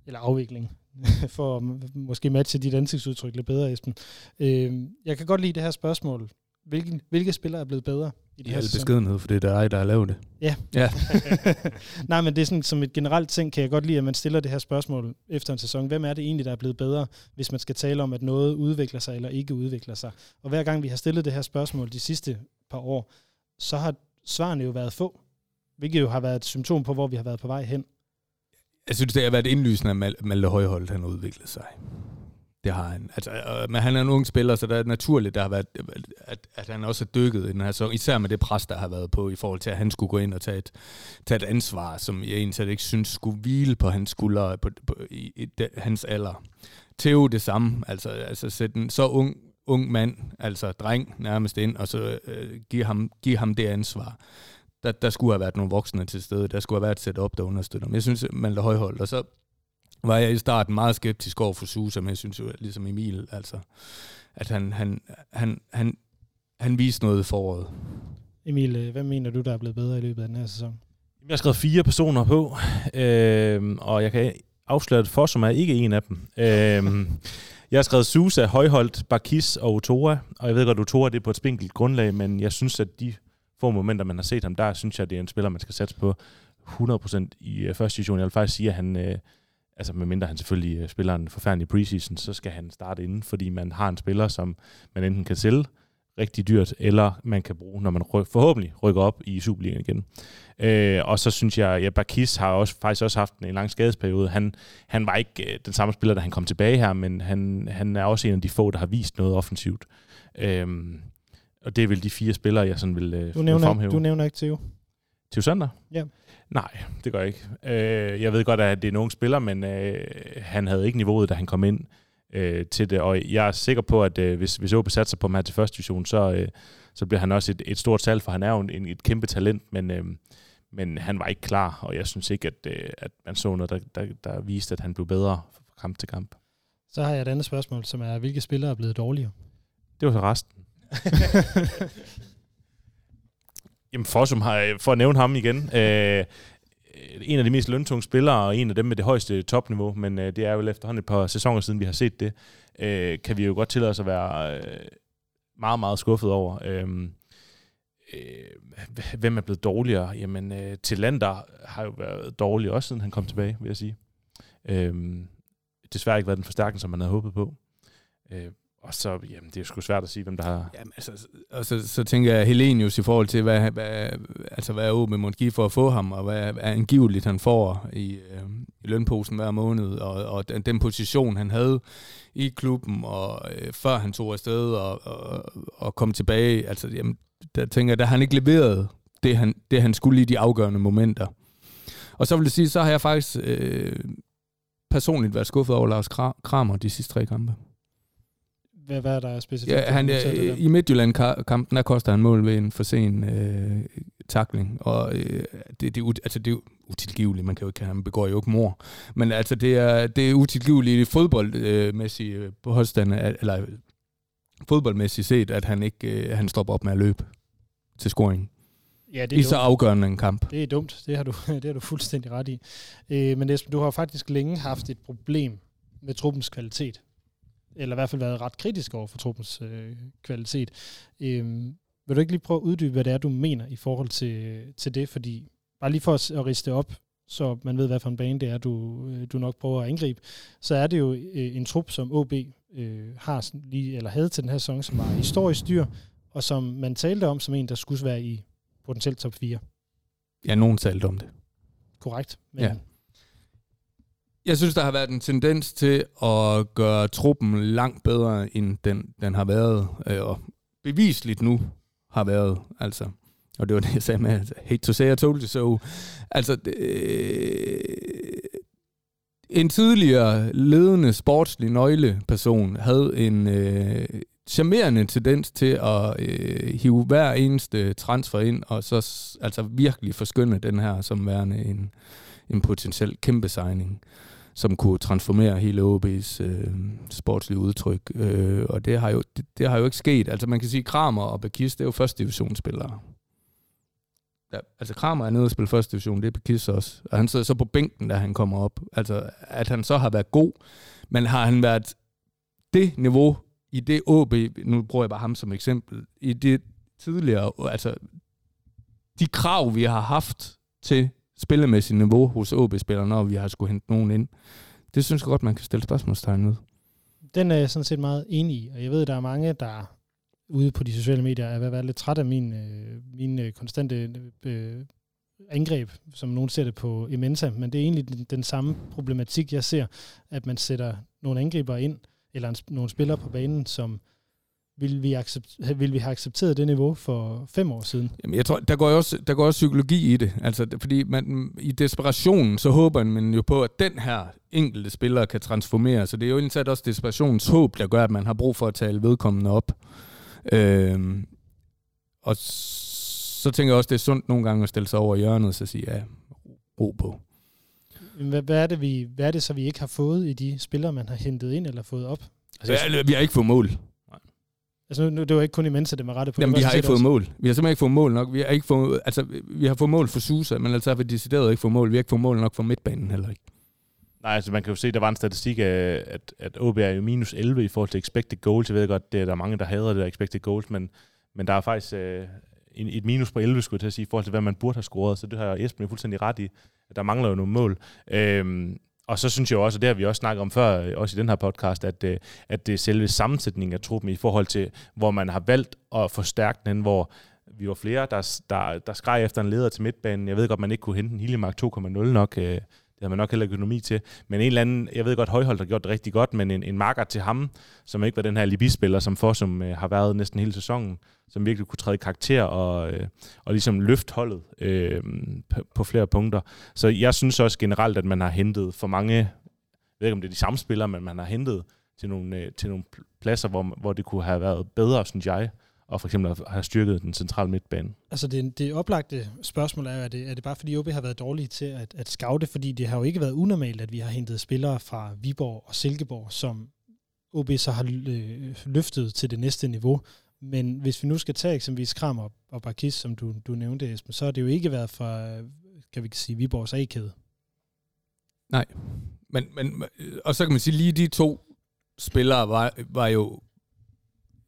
eller afvikling, for at måske matche dit ansigtsudtryk lidt bedre, Esben. Øh, jeg kan godt lide det her spørgsmål. Hvilke, hvilke spillere er blevet bedre i det her sæson? beskedenhed, for det er dig, der har lavet det. Ja. ja. Nej, men det er sådan, som et generelt ting, kan jeg godt lide, at man stiller det her spørgsmål efter en sæson. Hvem er det egentlig, der er blevet bedre, hvis man skal tale om, at noget udvikler sig eller ikke udvikler sig? Og hver gang vi har stillet det her spørgsmål de sidste par år, så har svarene jo været få, hvilket jo har været et symptom på, hvor vi har været på vej hen. Jeg synes, det har været indlysende, at Malte Højholdt han har udviklet sig. Det har han. Altså, øh, men han er en ung spiller, så det er naturligt, der har været, at, at han også er dykket i den her sæson. Især med det pres, der har været på, i forhold til, at han skulle gå ind og tage et, tage et ansvar, som jeg egentlig ikke synes skulle hvile på hans skuldre på, på, i, i de, hans alder. Theo det samme. Altså, altså sætte en så ung ung mand, altså dreng nærmest ind, og så øh, give, ham, give ham det ansvar. Der, der skulle have været nogle voksne til stede. Der skulle have været et setup, der understøtter Men Jeg synes, man lader højholdt. Og så var jeg i starten meget skeptisk over for Susa, men jeg synes jo, ligesom Emil, altså, at han, han, han, han, han viste noget i foråret. Emil, øh, hvad mener du, der er blevet bedre i løbet af den her sæson? Jeg har skrevet fire personer på, øh, og jeg kan afsløre, at Fossum er ikke en af dem. Øh, jeg har skrevet Susa, Højholdt, Bakis og Otora, og jeg ved godt, at Otora det er på et spinkelt grundlag, men jeg synes, at de få momenter, man har set ham, der synes jeg, det er en spiller, man skal satse på 100% i øh, første division. Jeg vil faktisk sige, at han, øh, altså medmindre han selvfølgelig øh, spiller en forfærdelig preseason, så skal han starte inden, fordi man har en spiller, som man enten kan sælge rigtig dyrt, eller man kan bruge, når man ry- forhåbentlig rykker op i Superligaen igen. Øh, og så synes jeg, at ja, Bakis har også, faktisk også haft en lang skadesperiode. Han, han var ikke øh, den samme spiller, da han kom tilbage her, men han, han er også en af de få, der har vist noget offensivt. Øh, og det er vel de fire spillere, jeg sådan vil, øh, Du nævner, fremhæve. du nævner ikke Theo. Theo Sander? Ja. Nej, det gør jeg ikke. Øh, jeg ved godt, at det er en ung spiller, men øh, han havde ikke niveauet, da han kom ind øh, til det. Og jeg er sikker på, at øh, hvis, hvis OB satser på ham her til første division, så, øh, så bliver han også et, et stort salg, for han er jo en, et kæmpe talent, men, øh, men han var ikke klar, og jeg synes ikke, at, øh, at man så noget, der, der, der viste, at han blev bedre fra kamp til kamp. Så har jeg et andet spørgsmål, som er, hvilke spillere er blevet dårligere? Det var så resten. Jamen Fossum har, for at nævne ham igen, øh, en af de mest løntunge spillere, og en af dem med det højeste topniveau, men øh, det er jo efterhånden et par sæsoner siden, vi har set det, øh, kan vi jo godt tillade os at være øh, meget, meget skuffet over. Øh, øh, hvem er blevet dårligere? Jamen, øh, Tillander har jo været dårlig også, siden han kom tilbage, vil jeg sige. Øh, desværre ikke været den forstærkning, som man havde håbet på. Øh, og så, jamen, det er sgu svært at sige, hvem der har... Jamen, altså, og så, så tænker jeg Helenius i forhold til, hvad, hvad, altså, hvad OB måtte give for at få ham, og hvad, hvad angiveligt han får i, øh, i lønposen hver måned, og, og den, den position, han havde i klubben, og øh, før han tog afsted og, og, og kom tilbage, altså, jamen, der tænker jeg, der har han ikke leveret det, han, det, han skulle i de afgørende momenter. Og så vil jeg sige, så har jeg faktisk øh, personligt været skuffet over Lars Kramer de sidste tre kampe. Hvad, hvad er der specifikt? Ja, han, øh, I Midtjylland-kampen, der koster han mål ved en for sen øh, takling, og øh, det, det, altså, det er utilgiveligt, man kan jo ikke, han begår jo ikke mor, men altså, det er, det er utilgiveligt fodboldmæssigt øh, på påstand, eller fodboldmæssigt set, at han ikke øh, han stopper op med at løbe til scoring. Ja, det er I så afgørende en kamp. Det er dumt, det har du, det har du fuldstændig ret i. Øh, men Esben, du har faktisk længe haft et problem med truppens kvalitet eller i hvert fald været ret kritisk over for truppens øh, kvalitet. Øhm, vil du ikke lige prøve at uddybe, hvad det er, du mener i forhold til, til det? Fordi bare lige for at, at riste op, så man ved, hvad for en bane det er, du, øh, du nok prøver at angribe, så er det jo øh, en trup, som OB øh, har lige, eller havde til den her sæson, som var historisk dyr, og som man talte om som en, der skulle være i potentielt top 4. Ja, nogen talte om det. Korrekt. Men ja. Jeg synes, der har været en tendens til at gøre truppen langt bedre, end den, den har været, øh, og bevisligt nu har været. Altså, og det var det, jeg sagde med, hate to say I told you so. Altså, øh, en tidligere ledende sportslig nøgleperson havde en øh, charmerende tendens til at øh, hive hver eneste transfer ind, og så altså virkelig forskynde den her som værende en, en potentiel kæmpe signing som kunne transformere hele OB's øh, sportslige udtryk. Øh, og det har, jo, det, det har jo ikke sket. Altså man kan sige, Kramer og Bakis, det er jo første divisionsspillere. Ja, altså Kramer er nede og spille første division, det er Bakis også. Og han sidder så på bænken, da han kommer op. Altså at han så har været god, men har han været det niveau i det OB, nu bruger jeg bare ham som eksempel, i det tidligere, altså de krav, vi har haft til spillemæssigt niveau hos OB-spillere, når vi har skulle hente nogen ind. Det synes jeg godt, man kan stille spørgsmålstegn ved. Den er jeg sådan set meget enig i, og jeg ved, at der er mange, der ude på de sociale medier er ved at være lidt træt af min, øh, min øh, konstante øh, angreb, som nogen ser det på Imenta, men det er egentlig den, den samme problematik, jeg ser, at man sætter nogle angriber ind, eller en, nogle spillere på banen, som vil vi, accept, vil vi have accepteret det niveau for fem år siden? Jamen, jeg tror, der går, også, der går også psykologi i det. Altså, fordi man, i desperationen, så håber man jo på, at den her enkelte spiller kan transformere. Så det er jo indsat også desperationens håb, der gør, at man har brug for at tale vedkommende op. Øhm, og så tænker jeg også, det er sundt nogle gange at stille sig over hjørnet og så sige, ja, ro på. Hvad, hvad, er det, vi, hvad er det så, vi ikke har fået i de spillere, man har hentet ind eller fået op? Altså, ja, vi har ikke fået mål. Altså nu, det var ikke kun i Mensa, det var rettet på. Jamen, vi har ikke fået også. mål. Vi har simpelthen ikke fået mål nok. Vi har ikke fået, altså, vi har fået mål for Susa, men altså har vi decideret ikke fået mål. Vi har ikke fået mål nok for midtbanen heller ikke. Nej, altså man kan jo se, der var en statistik af, at, at OB er jo minus 11 i forhold til expected goals. Jeg ved godt, det er der er mange, der hader det der expected goals, men, men der er faktisk øh, en, et minus på 11, skulle jeg til at sige, i forhold til, hvad man burde have scoret. Så det har Esben jo fuldstændig ret i. at Der mangler jo nogle mål. Øhm, og så synes jeg også, og det har vi også snakket om før, øh, også i den her podcast, at, øh, at det er selve sammensætningen af truppen i forhold til, hvor man har valgt at forstærke den, hvor vi var flere, der, der, der skreg efter en leder til midtbanen. Jeg ved godt, man ikke kunne hente en Hiljemark 2,0 nok. Øh, det har man nok heller økonomi til. Men en eller anden, jeg ved godt, Højhold har gjort det rigtig godt, men en, en marker til ham, som ikke var den her Libi-spiller, som for som øh, har været næsten hele sæsonen, som virkelig kunne træde karakter og, øh, og ligesom løfte holdet øh, på, på flere punkter. Så jeg synes også generelt, at man har hentet for mange, jeg ved ikke om det er de samme spillere, men man har hentet til nogle, øh, til nogle pladser, hvor, hvor det kunne have været bedre, synes jeg, og for eksempel at have styrket den centrale midtbane. Altså det, det oplagte spørgsmål er, er det, er det bare fordi OB har været dårlige til at, at scoute, fordi det har jo ikke været unormalt, at vi har hentet spillere fra Viborg og Silkeborg, som OB så har øh, løftet til det næste niveau. Men hvis vi nu skal tage eksempelvis Kram og, og Barkis, som du, du nævnte, Esben, så har det jo ikke været fra, kan vi sige, Viborgs A-kæde. Nej, men, men, og så kan man sige, lige de to spillere var, var jo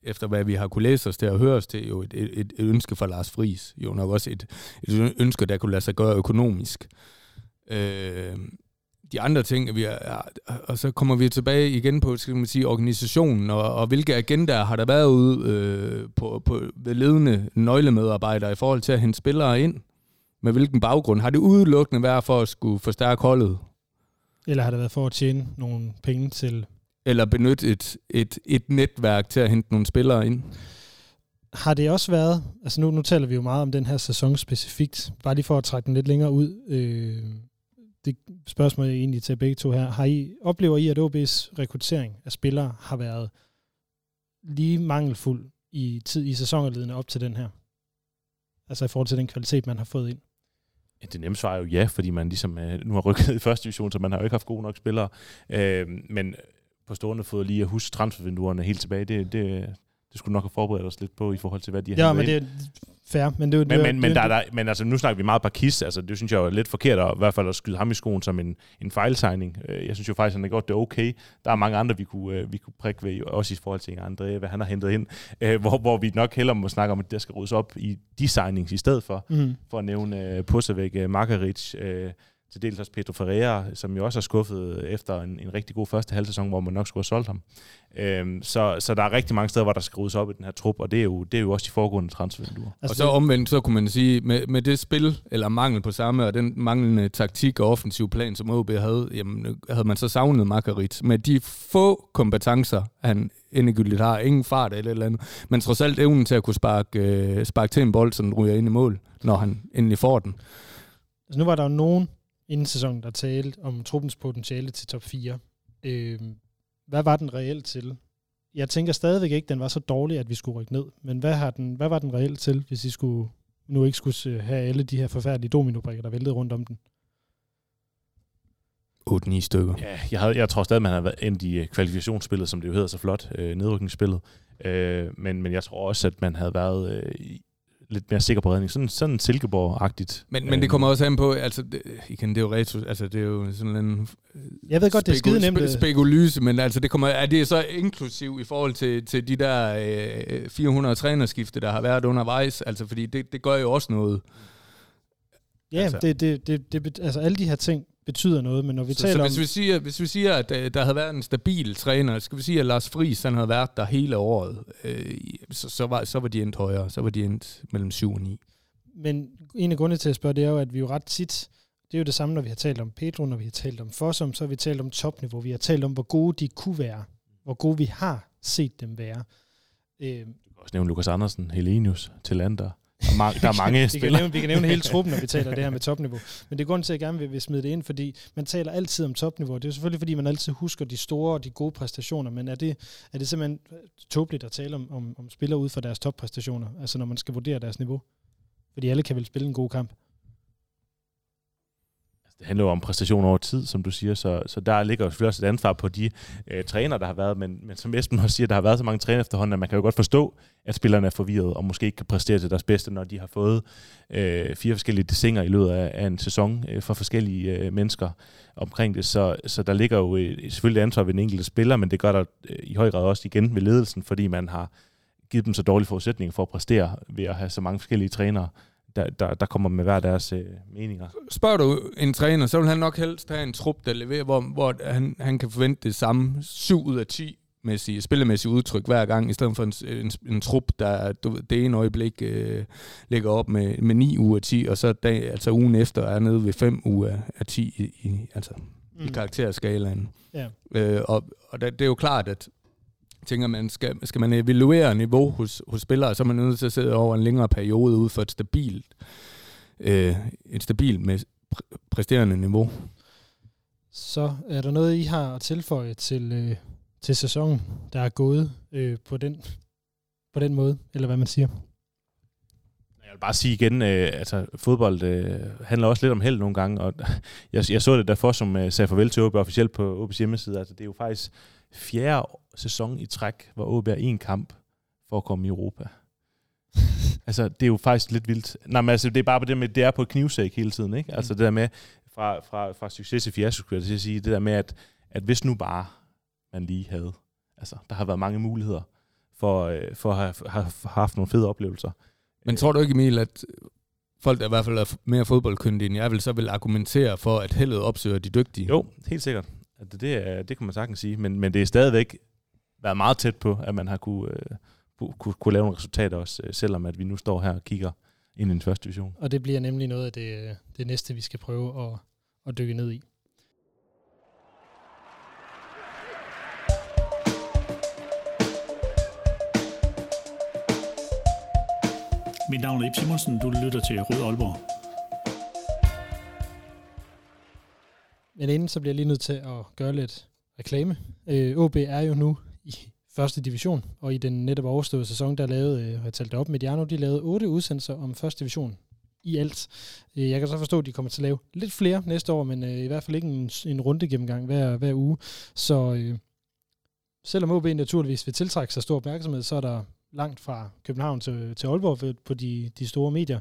efter hvad vi har kunne læse os til og høre os til, jo et, et, et ønske fra Lars Friis. Jo nok også et, et ønske, der kunne lade sig gøre økonomisk. Øh, de andre ting, vi er, og så kommer vi tilbage igen på skal man sige, organisationen, og, og hvilke agendaer har der været ude øh, på, på ledende nøglemedarbejdere i forhold til at hente spillere ind? Med hvilken baggrund? Har det udelukkende været for at skulle forstærke holdet? Eller har det været for at tjene nogle penge til eller benytte et, et, et netværk til at hente nogle spillere ind? Har det også været, altså nu, nu taler vi jo meget om den her sæson specifikt, bare lige for at trække den lidt længere ud, øh, det spørgsmål er egentlig til begge to her, har I, oplever I, at OB's rekruttering af spillere har været lige mangelfuld i tid i sæsonerledende op til den her? Altså i forhold til den kvalitet, man har fået ind? Ja, det nemme svar er jo ja, fordi man ligesom øh, nu har rykket i første division, så man har jo ikke haft gode nok spillere. Øh, men på stående fod lige at huske transfervinduerne helt tilbage, det, det, det skulle nok have forberedt os lidt på i forhold til, hvad de har Ja, men det er fair, men det er men, men, men, der, der, men altså, nu snakker vi meget Bakis, altså det synes jeg er lidt forkert, at, i hvert fald at skyde ham i skoen som en, en fejlsigning. Øh, jeg synes jo faktisk, han har gjort det okay. Der er mange andre, vi kunne, øh, vi kunne prikke ved, også i forhold til André, hvad han har hentet ind, øh, hvor, hvor vi nok hellere må snakke om, at der skal ryddes op i de signings i stedet for, mm. for at nævne Pussevæk, Margaric, uh, til dels også Pedro Ferreira, som jo også har skuffet efter en, en rigtig god første halvsæson, hvor man nok skulle have solgt ham. Øhm, så, så der er rigtig mange steder, hvor der skal ryddes op i den her trup, og det er jo, det er jo også de foregående transfervinduer. Altså, og så omvendt, så kunne man sige, med, med det spil, eller mangel på samme, og den manglende taktik og offensiv plan, som OB havde, jamen, havde man så savnet Margarit. Med de få kompetencer, han endegyldigt har, ingen fart eller eller andet, men trods alt evnen til at kunne sparke, øh, sparke til en bold, så den ryger ind i mål, når han endelig får den. Altså nu var der jo nogen inden sæsonen, der talte om truppens potentiale til top 4. Øh, hvad var den reelt til? Jeg tænker stadigvæk ikke, at den var så dårlig, at vi skulle rykke ned. Men hvad, har den, hvad var den reelt til, hvis I skulle, nu ikke skulle have alle de her forfærdelige dominobrikker, der væltede rundt om den? 8-9 stykker. Ja, jeg, havde, jeg tror stadig, man har været endt i øh, kvalifikationsspillet, som det jo hedder så flot, øh, nedrykningsspillet. Øh, men, men jeg tror også, at man havde været øh, lidt mere sikker på redning. Sådan, sådan Silkeborg-agtigt. Men, men det kommer også an på, altså, det, igen, det er jo retro, altså det er jo sådan en... Jeg ved godt, det er skide nemt. Spe, spekulyse, men altså det kommer, er det så inklusiv i forhold til, til de der øh, 400 trænerskifte, der har været undervejs? Altså, fordi det, det gør jo også noget. Ja, altså. det, det, det, det, altså alle de her ting betyder noget, men når vi så, taler så om... hvis vi siger, hvis vi siger at øh, der havde været en stabil træner, skal vi sige, at Lars Friis han havde været der hele året, øh, så, så, var, så var de endt højere, så var de endt mellem 7 og 9. Men en af grundene til at spørge, det er jo, at vi jo ret tit, det er jo det samme, når vi har talt om Pedro, når vi har talt om Fossum, så har vi talt om topniveau. Vi har talt om, hvor gode de kunne være, hvor gode vi har set dem være. Øh, Du kan også nævne Lukas Andersen, Helenius, Tillander. Der er, mange, der er mange vi, kan nævne, vi kan nævne hele truppen, når vi taler det her med topniveau. Men det er grunden til, at jeg gerne vil, vil smide det ind, fordi man taler altid om topniveau. Det er selvfølgelig, fordi man altid husker de store og de gode præstationer, men er det, er det simpelthen tåbeligt at tale om, om, om spillere ud fra deres toppræstationer, altså når man skal vurdere deres niveau? Fordi alle kan vel spille en god kamp. Altså, det handler jo om præstation over tid, som du siger, så, så der ligger jo selvfølgelig også et ansvar på de øh, træner, der har været, men, men som Esben også siger, der har været så mange træner efterhånden, at man kan jo godt forstå, at spillerne er forvirret, og måske ikke kan præstere til deres bedste, når de har fået øh, fire forskellige desinger i løbet af, af en sæson øh, for forskellige øh, mennesker omkring det. Så, så der ligger jo øh, selvfølgelig ansvar ved den enkelte spiller, men det gør der øh, i høj grad også igen ved ledelsen, fordi man har givet dem så dårlige forudsætninger for at præstere ved at have så mange forskellige trænere, der, der, der kommer med hver deres øh, meninger. Spørger du en træner, så vil han nok helst have en trup, der leverer, hvor, hvor han, han kan forvente det samme 7 ud af 10 mæssige, spillemæssige udtryk hver gang, i stedet for en, en, en trup, der det ene øjeblik øh, ligger op med, med 9 ud af 10, og så dag, altså ugen efter er nede ved 5 ud af 10 i, i, altså, mm. i karakterskalaen. Ja. Øh, og og det, det er jo klart, at tænker man, skal, skal man evaluere niveau hos, hos spillere, så er man nødt til at sidde over en længere periode ud for et stabilt, øh, et stabilt med præ- præsterende niveau. Så er der noget, I har at tilføje til, øh, til sæsonen, der er gået øh, på, den, på den måde, eller hvad man siger? Jeg vil bare sige igen, øh, altså fodbold øh, handler også lidt om held nogle gange, og jeg, jeg så det derfor, som øh, sagde farvel til OB officielt på OB's hjemmeside. Altså, det er jo faktisk fjerde sæson i træk, hvor OB er en kamp for at komme i Europa. altså, det er jo faktisk lidt vildt. Nej, men altså, det er bare på det med, det er på et knivsæk hele tiden, ikke? Altså, det der med, fra, fra, fra succes til fiasko, skulle jeg til at sige, det der med, at, at hvis nu bare man lige havde, altså, der har været mange muligheder for, øh, for at have, have, have haft nogle fede oplevelser. Men tror du ikke, Emil, at folk, der i hvert fald er mere fodboldkyndige end jeg, vil så vil argumentere for, at heldet opsøger de dygtige? Jo, helt sikkert. Altså, Det, det, er, det kan man sagtens sige, men, men det er stadigvæk været meget tæt på, at man har kunne, øh, kunne, kunne lave nogle resultater også, øh, selvom at vi nu står her og kigger ind i den første division. Og det bliver nemlig noget af det, det næste, vi skal prøve at, at dykke ned i. Mit navn er Ip Simonsen, du lytter til Rød Aalborg. Men inden så bliver jeg lige nødt til at gøre lidt reklame. Øh, OB er jo nu i første division, og i den netop overståede sæson, der lavede, øh, har jeg talt det op, Mediano, de lavede otte udsendelser om første division i alt. Øh, jeg kan så forstå, at de kommer til at lave lidt flere næste år, men øh, i hvert fald ikke en, en runde gennemgang hver, hver uge. Så øh, selvom OB naturligvis vil tiltrække sig stor opmærksomhed, så er der langt fra København til, til Aalborg på de, de store medier.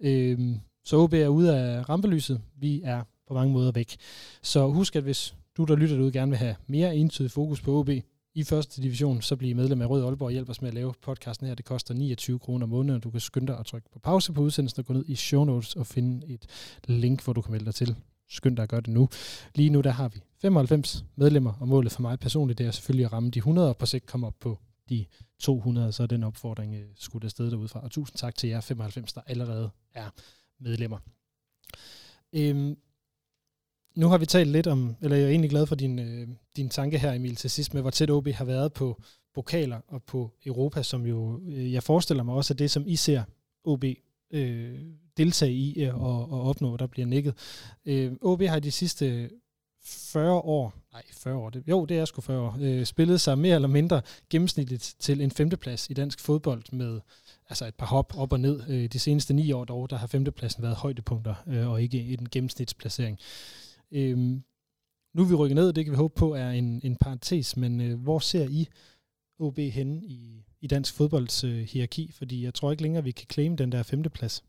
Øh, så OB er ude af rampelyset. Vi er på mange måder væk. Så husk, at hvis du, der lytter derude, gerne vil have mere entydig fokus på OB i første division, så bliv medlem af Rød Aalborg og hjælp os med at lave podcasten her. Det koster 29 kroner om måneden, og du kan skynde dig at trykke på pause på udsendelsen og gå ned i show notes og finde et link, hvor du kan melde dig til. Skynd dig at gøre det nu. Lige nu der har vi 95 medlemmer, og målet for mig personligt det er selvfølgelig at ramme de 100 og på sigt komme op på de 200, så er den opfordring øh, skudt afsted derudfra. Og tusind tak til jer 95, der allerede er medlemmer. Øhm, nu har vi talt lidt om, eller jeg er egentlig glad for din, øh, din tanke her, Emil, til sidst med, hvor tæt OB har været på pokaler og på Europa, som jo, øh, jeg forestiller mig også, er det, som I ser OB øh, deltage i øh, og, og opnå, der bliver nikket. Øh, OB har de sidste 40 år, nej 40 år, det, jo det er sgu 40 år, øh, spillet sig mere eller mindre gennemsnitligt til en femteplads i dansk fodbold med altså et par hop op og ned. Øh, de seneste ni år dog, der har femtepladsen været højdepunkter øh, og ikke en gennemsnitsplacering. Øhm, nu er vi rykket ned, det kan vi håbe på er en, en parentes, men øh, hvor ser I OB henne i, i dansk fodbolds øh, hierarki? Fordi jeg tror ikke længere, vi kan claim den der femteplads.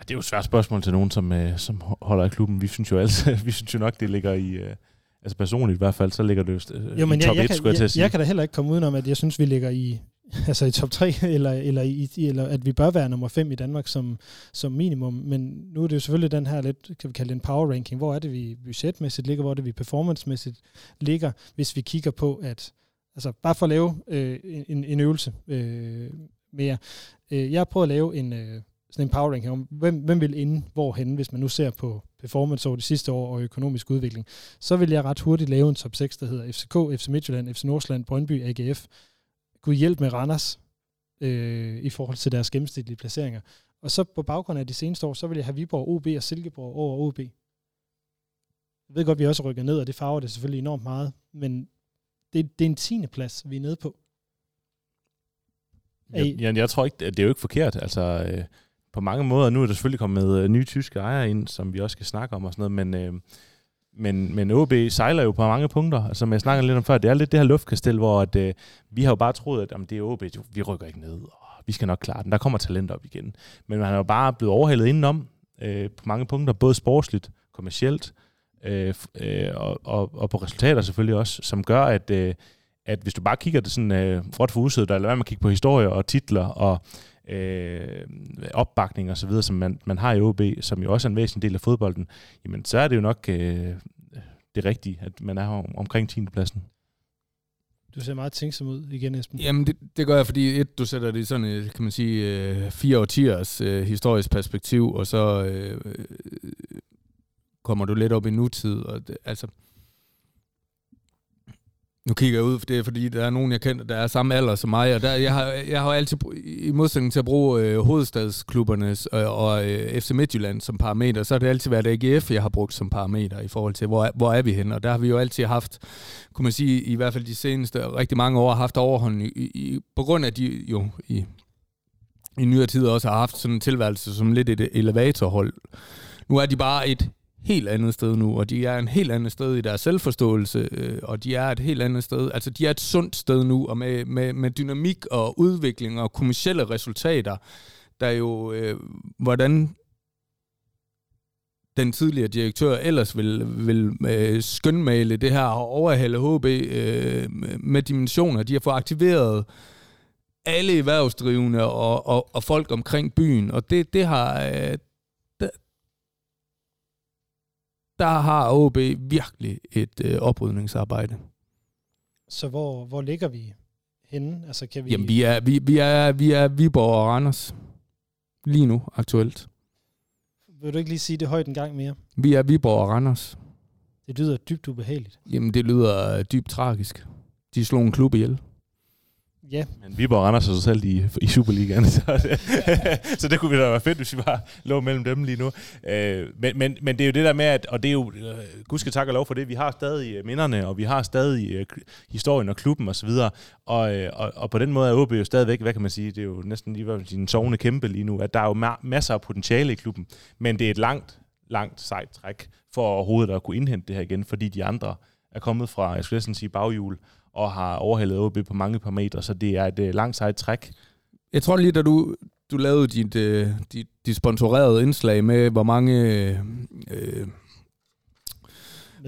Det er jo et svært spørgsmål til nogen, som, øh, som holder i klubben. Vi synes jo altså, vi synes jo nok, det ligger i... Øh, altså personligt i hvert fald, så ligger det jo Jo, men i top jeg, 1, jeg, skulle jeg kan, til jeg, at sige. jeg kan da heller ikke komme udenom, at jeg synes, vi ligger i, altså i top 3, eller, eller, i, eller at vi bør være nummer 5 i Danmark som, som minimum. Men nu er det jo selvfølgelig den her lidt, kan vi kalde det en power ranking. Hvor er det, vi budgetmæssigt ligger? Hvor er det, vi performancemæssigt ligger? Hvis vi kigger på, at altså bare for at lave øh, en, en øvelse øh, mere. Øh, jeg har prøvet at lave en, øh, sådan en power ranking om, hvem, hvem vil inde hvorhen, hvis man nu ser på performance over de sidste år og økonomisk udvikling. Så vil jeg ret hurtigt lave en top 6, der hedder FCK, FC Midtjylland, FC Nordsjælland, Brøndby, AGF, Gud hjælp med Randers øh, i forhold til deres gennemsnitlige placeringer. Og så på baggrund af de seneste år, så vil jeg have Viborg, OB og Silkeborg over OB. Jeg ved godt, vi også rykker ned, og det farver det selvfølgelig enormt meget, men det, det er en tiende plads, vi er nede på. Jeg, jeg, jeg tror ikke, det er jo ikke forkert. Altså, øh, på mange måder, nu er der selvfølgelig kommet øh, nye tyske ejere ind, som vi også skal snakke om og sådan noget, men, øh, men, men OB sejler jo på mange punkter, som jeg snakkede lidt om før. Det er lidt det her luftkastel, hvor at, øh, vi har jo bare troet, at jamen, det er OB, vi rykker ikke ned, og vi skal nok klare den. Der kommer talent op igen. Men man er jo bare blevet overhældet indenom øh, på mange punkter, både sportsligt, kommercielt, øh, øh, og, og, og på resultater selvfølgelig også, som gør, at, øh, at hvis du bare kigger det sådan øh, råt for usødet, eller hvad man kigger på historier og titler og øh, opbakning og så videre, som man, man har i OB, som jo også er en væsentlig del af fodbolden, jamen så er det jo nok øh, det rigtige, at man er om, omkring 10. pladsen. Du ser meget tænksom ud igen, Esben. Jamen, det, det gør jeg, fordi et, du sætter det i sådan et, kan man sige, øh, fire årtiers øh, historisk perspektiv, og så øh, kommer du lidt op i nutid. Og det, altså, nu kigger jeg ud, for det er fordi, der er nogen, jeg kender, der er samme alder som mig, og der, jeg, har, jeg har altid, i modsætning til at bruge øh, hovedstadsklubberne og, og øh, FC Midtjylland som parameter, så har det altid været AGF, jeg har brugt som parameter i forhold til, hvor, hvor er vi henne, og der har vi jo altid haft, kunne man sige, i hvert fald de seneste rigtig mange år, haft overhånd, i, i, på grund af de jo i, i nyere tid også har haft sådan en tilværelse som lidt et elevatorhold. Nu er de bare et helt andet sted nu, og de er en helt andet sted i deres selvforståelse, øh, og de er et helt andet sted. Altså, de er et sundt sted nu, og med, med, med dynamik og udvikling og kommersielle resultater, der jo, øh, hvordan den tidligere direktør ellers vil, vil øh, skønmale det her og overhale HB øh, med dimensioner. De har fået aktiveret alle erhvervsdrivende og, og, og folk omkring byen, og det, det har, øh, der har OB virkelig et øh, oprydningsarbejde. Så hvor, hvor ligger vi henne? Altså, kan vi... Jamen, vi er, vi, vi, er, vi er Viborg og Randers. Lige nu, aktuelt. Vil du ikke lige sige det højt en gang mere? Vi er Viborg og Randers. Det lyder dybt ubehageligt. Jamen, det lyder dybt tragisk. De slog en klub ihjel. Ja. Men Viborg render sig selv i, i Superligaen, så det, så det kunne vi da være fedt, hvis vi bare lå mellem dem lige nu. Øh, men, men, men det er jo det der med, at, og det er jo, øh, gud skal takke og lov for det, vi har stadig øh, minderne, og vi har stadig øh, historien og klubben osv., og, og, øh, og, og på den måde er OB jo stadigvæk, hvad kan man sige, det er jo næsten lige en sovende kæmpe lige nu, at der er jo ma- masser af potentiale i klubben, men det er et langt, langt sejt træk for overhovedet at kunne indhente det her igen, fordi de andre er kommet fra, jeg skulle næsten sige baghjul, og har overhældet OB på mange parametre, så det er et uh, langt sejt træk. Jeg tror lige, da du, du lavede dit, uh, dit, dit sponsorerede indslag med, hvor mange... Uh,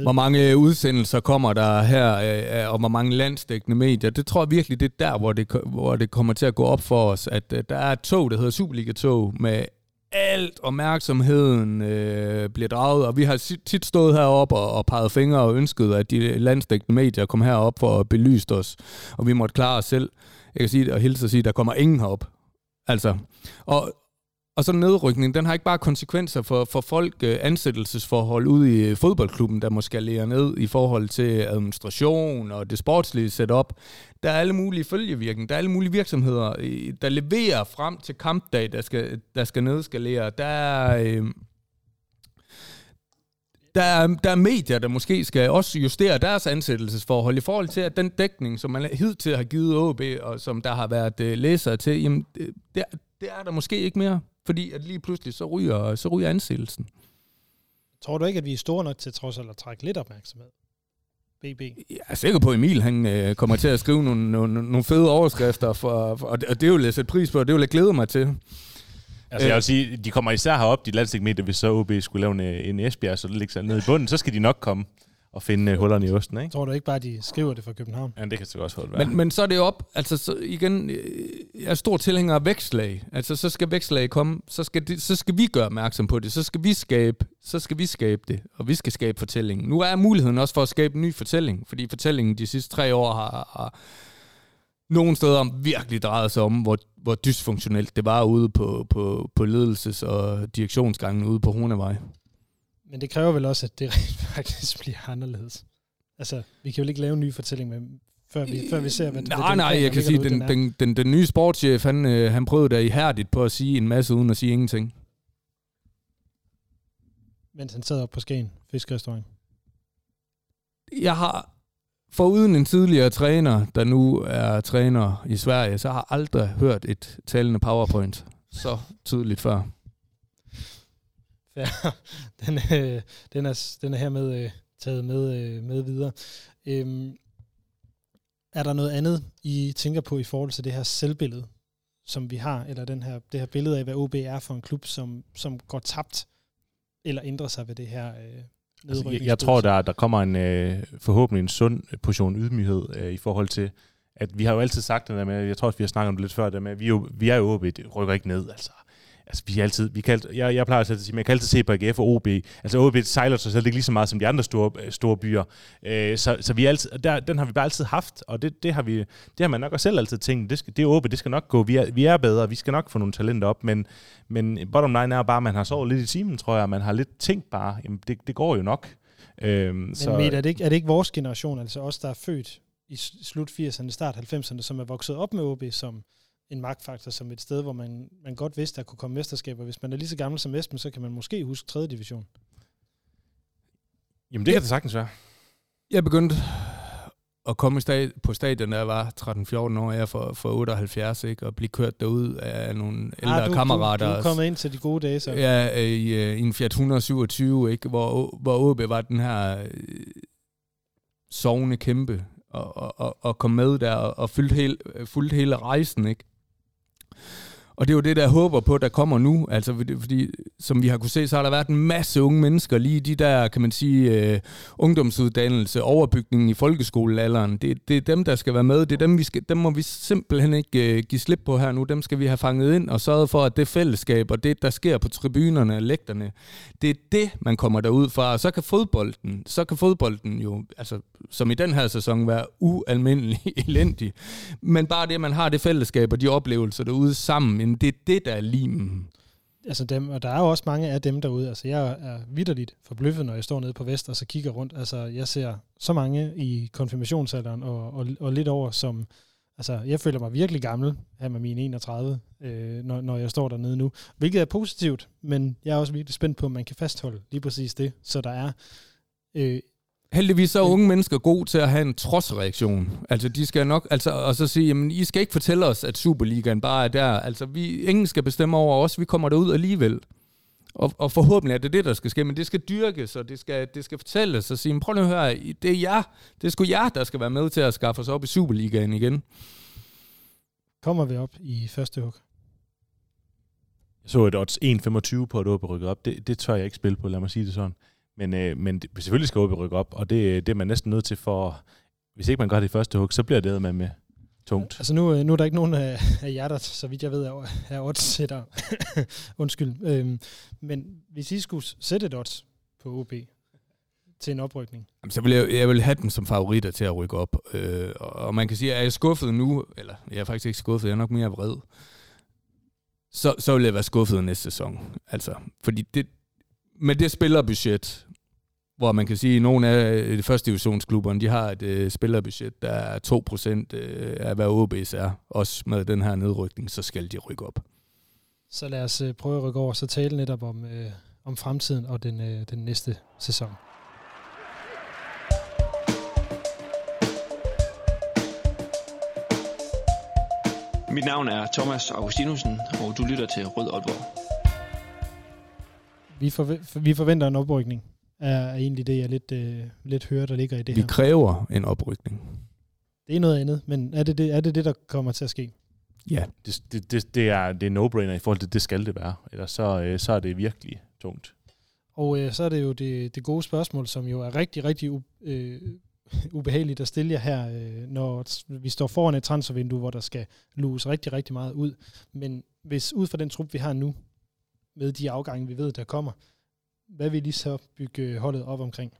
hvor mange udsendelser kommer der her, og hvor mange landsdækkende medier. Det tror jeg virkelig, det er der, hvor det, hvor det kommer til at gå op for os, at der er et tog, der hedder Superliga-tog, med alt opmærksomheden øh, bliver draget, og vi har tit stået heroppe og, og peget fingre og ønsket, at de landstækkende medier kom herop for at belyse os, og vi måtte klare os selv. Jeg kan sige og hilse at sige, at der kommer ingen herop. Altså, og, og så nedrykning, den har ikke bare konsekvenser for, for folk øh, ansættelsesforhold ude i øh, fodboldklubben, der måske lærer ned i forhold til administration og det sportslige setup. Der er alle mulige følgevirkninger, der er alle mulige virksomheder, der leverer frem til kampdag, der skal, der skal nedskalere. Der er... Øh, der er, der er medier, der måske skal også justere deres ansættelsesforhold i forhold til, at den dækning, som man hidtil har givet OB, og som der har været øh, læsere til, jamen, det, det er der måske ikke mere. Fordi at lige pludselig, så ryger, så ryger ansættelsen. Tror du ikke, at vi er store nok til trods alt at trække lidt opmærksomhed? BB. Jeg er sikker på, at Emil han, øh, kommer til at skrive nogle, nogle, nogle fede overskrifter, for, for, og, det, og det vil jeg sætte pris på, og det vil jeg glæde mig til. Altså jeg vil sige, de kommer især herop, de landsdækmedier, hvis så OB skulle lave en, en Esbjerg, så det ligger ned i bunden, så skal de nok komme og finde uh, hullerne i osten, ikke? Tror du ikke bare, de skriver det fra København? Ja, det kan så også være. Men, men så er det jo op, altså så igen, øh, jeg er stor tilhænger af vækstlag. Altså så skal vækstlag komme, så skal, det, så skal vi gøre opmærksom på det, så skal vi skabe, så skal vi skabe det, og vi skal skabe fortællingen. Nu er muligheden også for at skabe en ny fortælling, fordi fortællingen de sidste tre år har, har nogle steder virkelig drejet sig om, hvor, hvor dysfunktionelt det var ude på, på, på ledelses- og direktionsgangen ude på Hornevej. Men det kræver vel også, at det rent faktisk bliver anderledes. Altså, vi kan jo ikke lave en ny fortælling med før vi, før vi ser, hvad Nej, den nej, jeg kan sige, den, den, den, den nye sportschef, han, øh, han prøvede da ihærdigt på at sige en masse, uden at sige ingenting. Mens han sad op på Skagen Fiskerestaurant. Jeg har, foruden en tidligere træner, der nu er træner i Sverige, så har jeg aldrig hørt et talende PowerPoint så tydeligt før. Ja, den, øh, den, er, den er hermed øh, taget med, øh, med videre. Øhm, er der noget andet, I tænker på i forhold til det her selvbillede, som vi har, eller den her, det her billede af, hvad OB er for en klub, som, som går tabt, eller ændrer sig ved det her øh, Altså, jeg, jeg tror, der, der kommer en øh, forhåbentlig en sund portion ydmyghed øh, i forhold til, at vi har jo altid sagt det der med, jeg tror også, vi har snakket om det lidt før, det med, at vi, er jo, vi er jo OB, det rykker ikke ned, altså. Altså, vi altid, vi kan, jeg, jeg plejer altid at sige, man kan altid se på AGF og OB. Altså, OB sejler sig selv ikke lige så meget som de andre store, øh, store byer. Øh, så, så vi altid, der, den har vi bare altid haft, og det, det, har vi, det har man nok også selv altid tænkt, det, skal, det er OB, det skal nok gå, vi er, vi er bedre, vi skal nok få nogle talenter op, men, men bottom line er bare, at man har sovet lidt i timen, tror jeg, man har lidt tænkt bare, jamen, det, det går jo nok. Øhm, Men så, er, det ikke, er det ikke vores generation, altså os, der er født i slut 80'erne, start 90'erne, som er vokset op med OB som en magtfaktor, som et sted, hvor man, man godt vidste, der kunne komme mesterskaber. Hvis man er lige så gammel som Esben, så kan man måske huske 3. division. Jamen, det kan det sagtens være. Jeg begyndte at komme på stadion, da jeg var 13-14 år, jeg er for, for 78, ikke? og blive kørt derud af nogle ældre ah, du, kammerater. Du, du er kommet ind til de gode dage, så. Ja, i, øh, i en Fiat 127, ikke? Hvor, hvor OB var den her øh, sovende kæmpe, og, og, og, og kom med der og, og fyldte, hele, øh, fulgte hele rejsen, ikke? Og det er jo det, der håber på, der kommer nu. Altså, fordi- fordi, som vi har kunne se, så har der været en masse unge mennesker, lige de der, kan man sige, øh, ungdomsuddannelse, overbygningen i folkeskolealderen. Det, det er dem, der skal være med. Det er dem, vi skal, dem må vi simpelthen ikke øh, give slip på her nu. Dem skal vi have fanget ind og sørget for, at det fællesskab og det, der sker på tribunerne og lægterne, det er det, man kommer derud fra. Og så kan fodbolden, så kan fodbolden jo, altså, som i den her sæson, være ualmindelig elendig. Men bare det, man har det fællesskab og de oplevelser derude sammen, jamen, det er det, der er limen. Altså dem, og der er jo også mange af dem derude. Altså jeg er vidderligt forbløffet, når jeg står nede på Vest og så kigger rundt. Altså jeg ser så mange i konfirmationsalderen og, og, og lidt over, som... Altså jeg føler mig virkelig gammel her med mine 31, øh, når, når jeg står dernede nu. Hvilket er positivt, men jeg er også virkelig spændt på, om man kan fastholde lige præcis det. Så der er... Øh, Heldigvis så er unge mennesker gode til at have en trodsreaktion. Altså, de skal nok, altså, og så sige, jamen, I skal ikke fortælle os, at Superligaen bare er der. Altså, vi, ingen skal bestemme over os, vi kommer derud alligevel. Og, og forhåbentlig er det det, der skal ske, men det skal dyrkes, og det skal, det skal fortælles og sige, "Men prøv nu at høre, det er jer, det er sgu jer, der skal være med til at skaffe os op i Superligaen igen. kommer vi op i første hug? Jeg så et odds 1,25 på, at OB rykker op. Det, det tør jeg ikke spille på, lad mig sige det sådan. Men, øh, men det, selvfølgelig skal OB rykke op, og det, det er man næsten nødt til for... Hvis ikke man gør det i første hug, så bliver det med med tungt. Altså nu, øh, nu er der ikke nogen af, af jer, der, så vidt jeg ved, er, er odds-sætter. Undskyld. Øhm, men hvis I skulle sætte et odds på OB til en oprykning, Jamen, så vil jeg, jeg vil have dem som favoritter til at rykke op. Øh, og man kan sige, er jeg skuffet nu, eller jeg er faktisk ikke skuffet, jeg er nok mere vred, så, så vil jeg være skuffet næste sæson. Altså, fordi det, med det spillerbudget, hvor man kan sige, at nogle af de første divisionsklubberne, de har et øh, spillerbudget, der er 2% øh, af hvad OB's er. Også med den her nedrykning, så skal de rykke op. så lad os øh, prøve at rykke over og så tale netop om, øh, om fremtiden og den, øh, den næste sæson. Mit navn er Thomas Augustinusen, og du lytter til Rød Aalborg. Vi, forve- vi forventer en oprykning, er, egentlig det, jeg lidt, øh, lidt hører, der ligger i det Vi her. kræver en oprykning. Det er noget andet, men er det det, er det, det der kommer til at ske? Ja. Det, det, det, det, er, det er no-brainer i forhold til, det skal det være. Ellers så, øh, så er det virkelig tungt. Og øh, så er det jo det, det gode spørgsmål, som jo er rigtig, rigtig u- øh, ubehageligt at stille jer her, øh, når vi står foran et transfervindue, hvor der skal luges rigtig, rigtig meget ud. Men hvis ud fra den trup, vi har nu, med de afgange, vi ved, der kommer, hvad vil I så bygge holdet op omkring?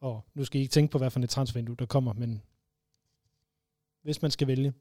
Og nu skal I ikke tænke på, hvad for et transfervindue, der kommer, men hvis man skal vælge.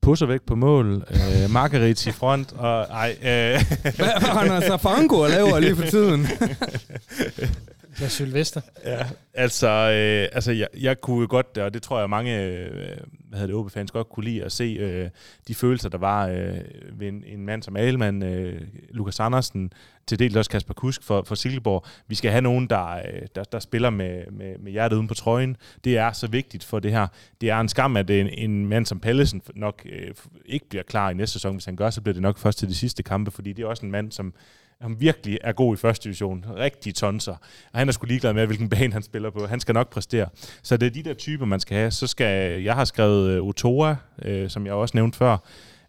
Pusser væk på mål, øh, Margaret i front, og ej... Øh. Hvad har Anders Safango laver lige for tiden? Eller Sylvester. Ja, altså, øh, altså jeg, jeg kunne godt, og det tror jeg mange øh, hvad hedder det, OB-fans godt kunne lide at se øh, de følelser, der var øh, ved en, en mand som Ahlmann, øh, Lukas Andersen, til dels også Kasper Kusk for, for Silkeborg. Vi skal have nogen, der, øh, der, der spiller med, med, med hjertet uden på trøjen. Det er så vigtigt for det her. Det er en skam, at en, en mand som Pallesen nok øh, ikke bliver klar i næste sæson. Hvis han gør, så bliver det nok først til de sidste kampe, fordi det er også en mand, som han virkelig er god i første division. Rigtig tonser. Og han er sgu ligeglad med, hvilken bane han spiller på. Han skal nok præstere. Så det er de der typer, man skal have. Så skal, jeg har skrevet uh, Otoa, uh, som jeg også nævnte før.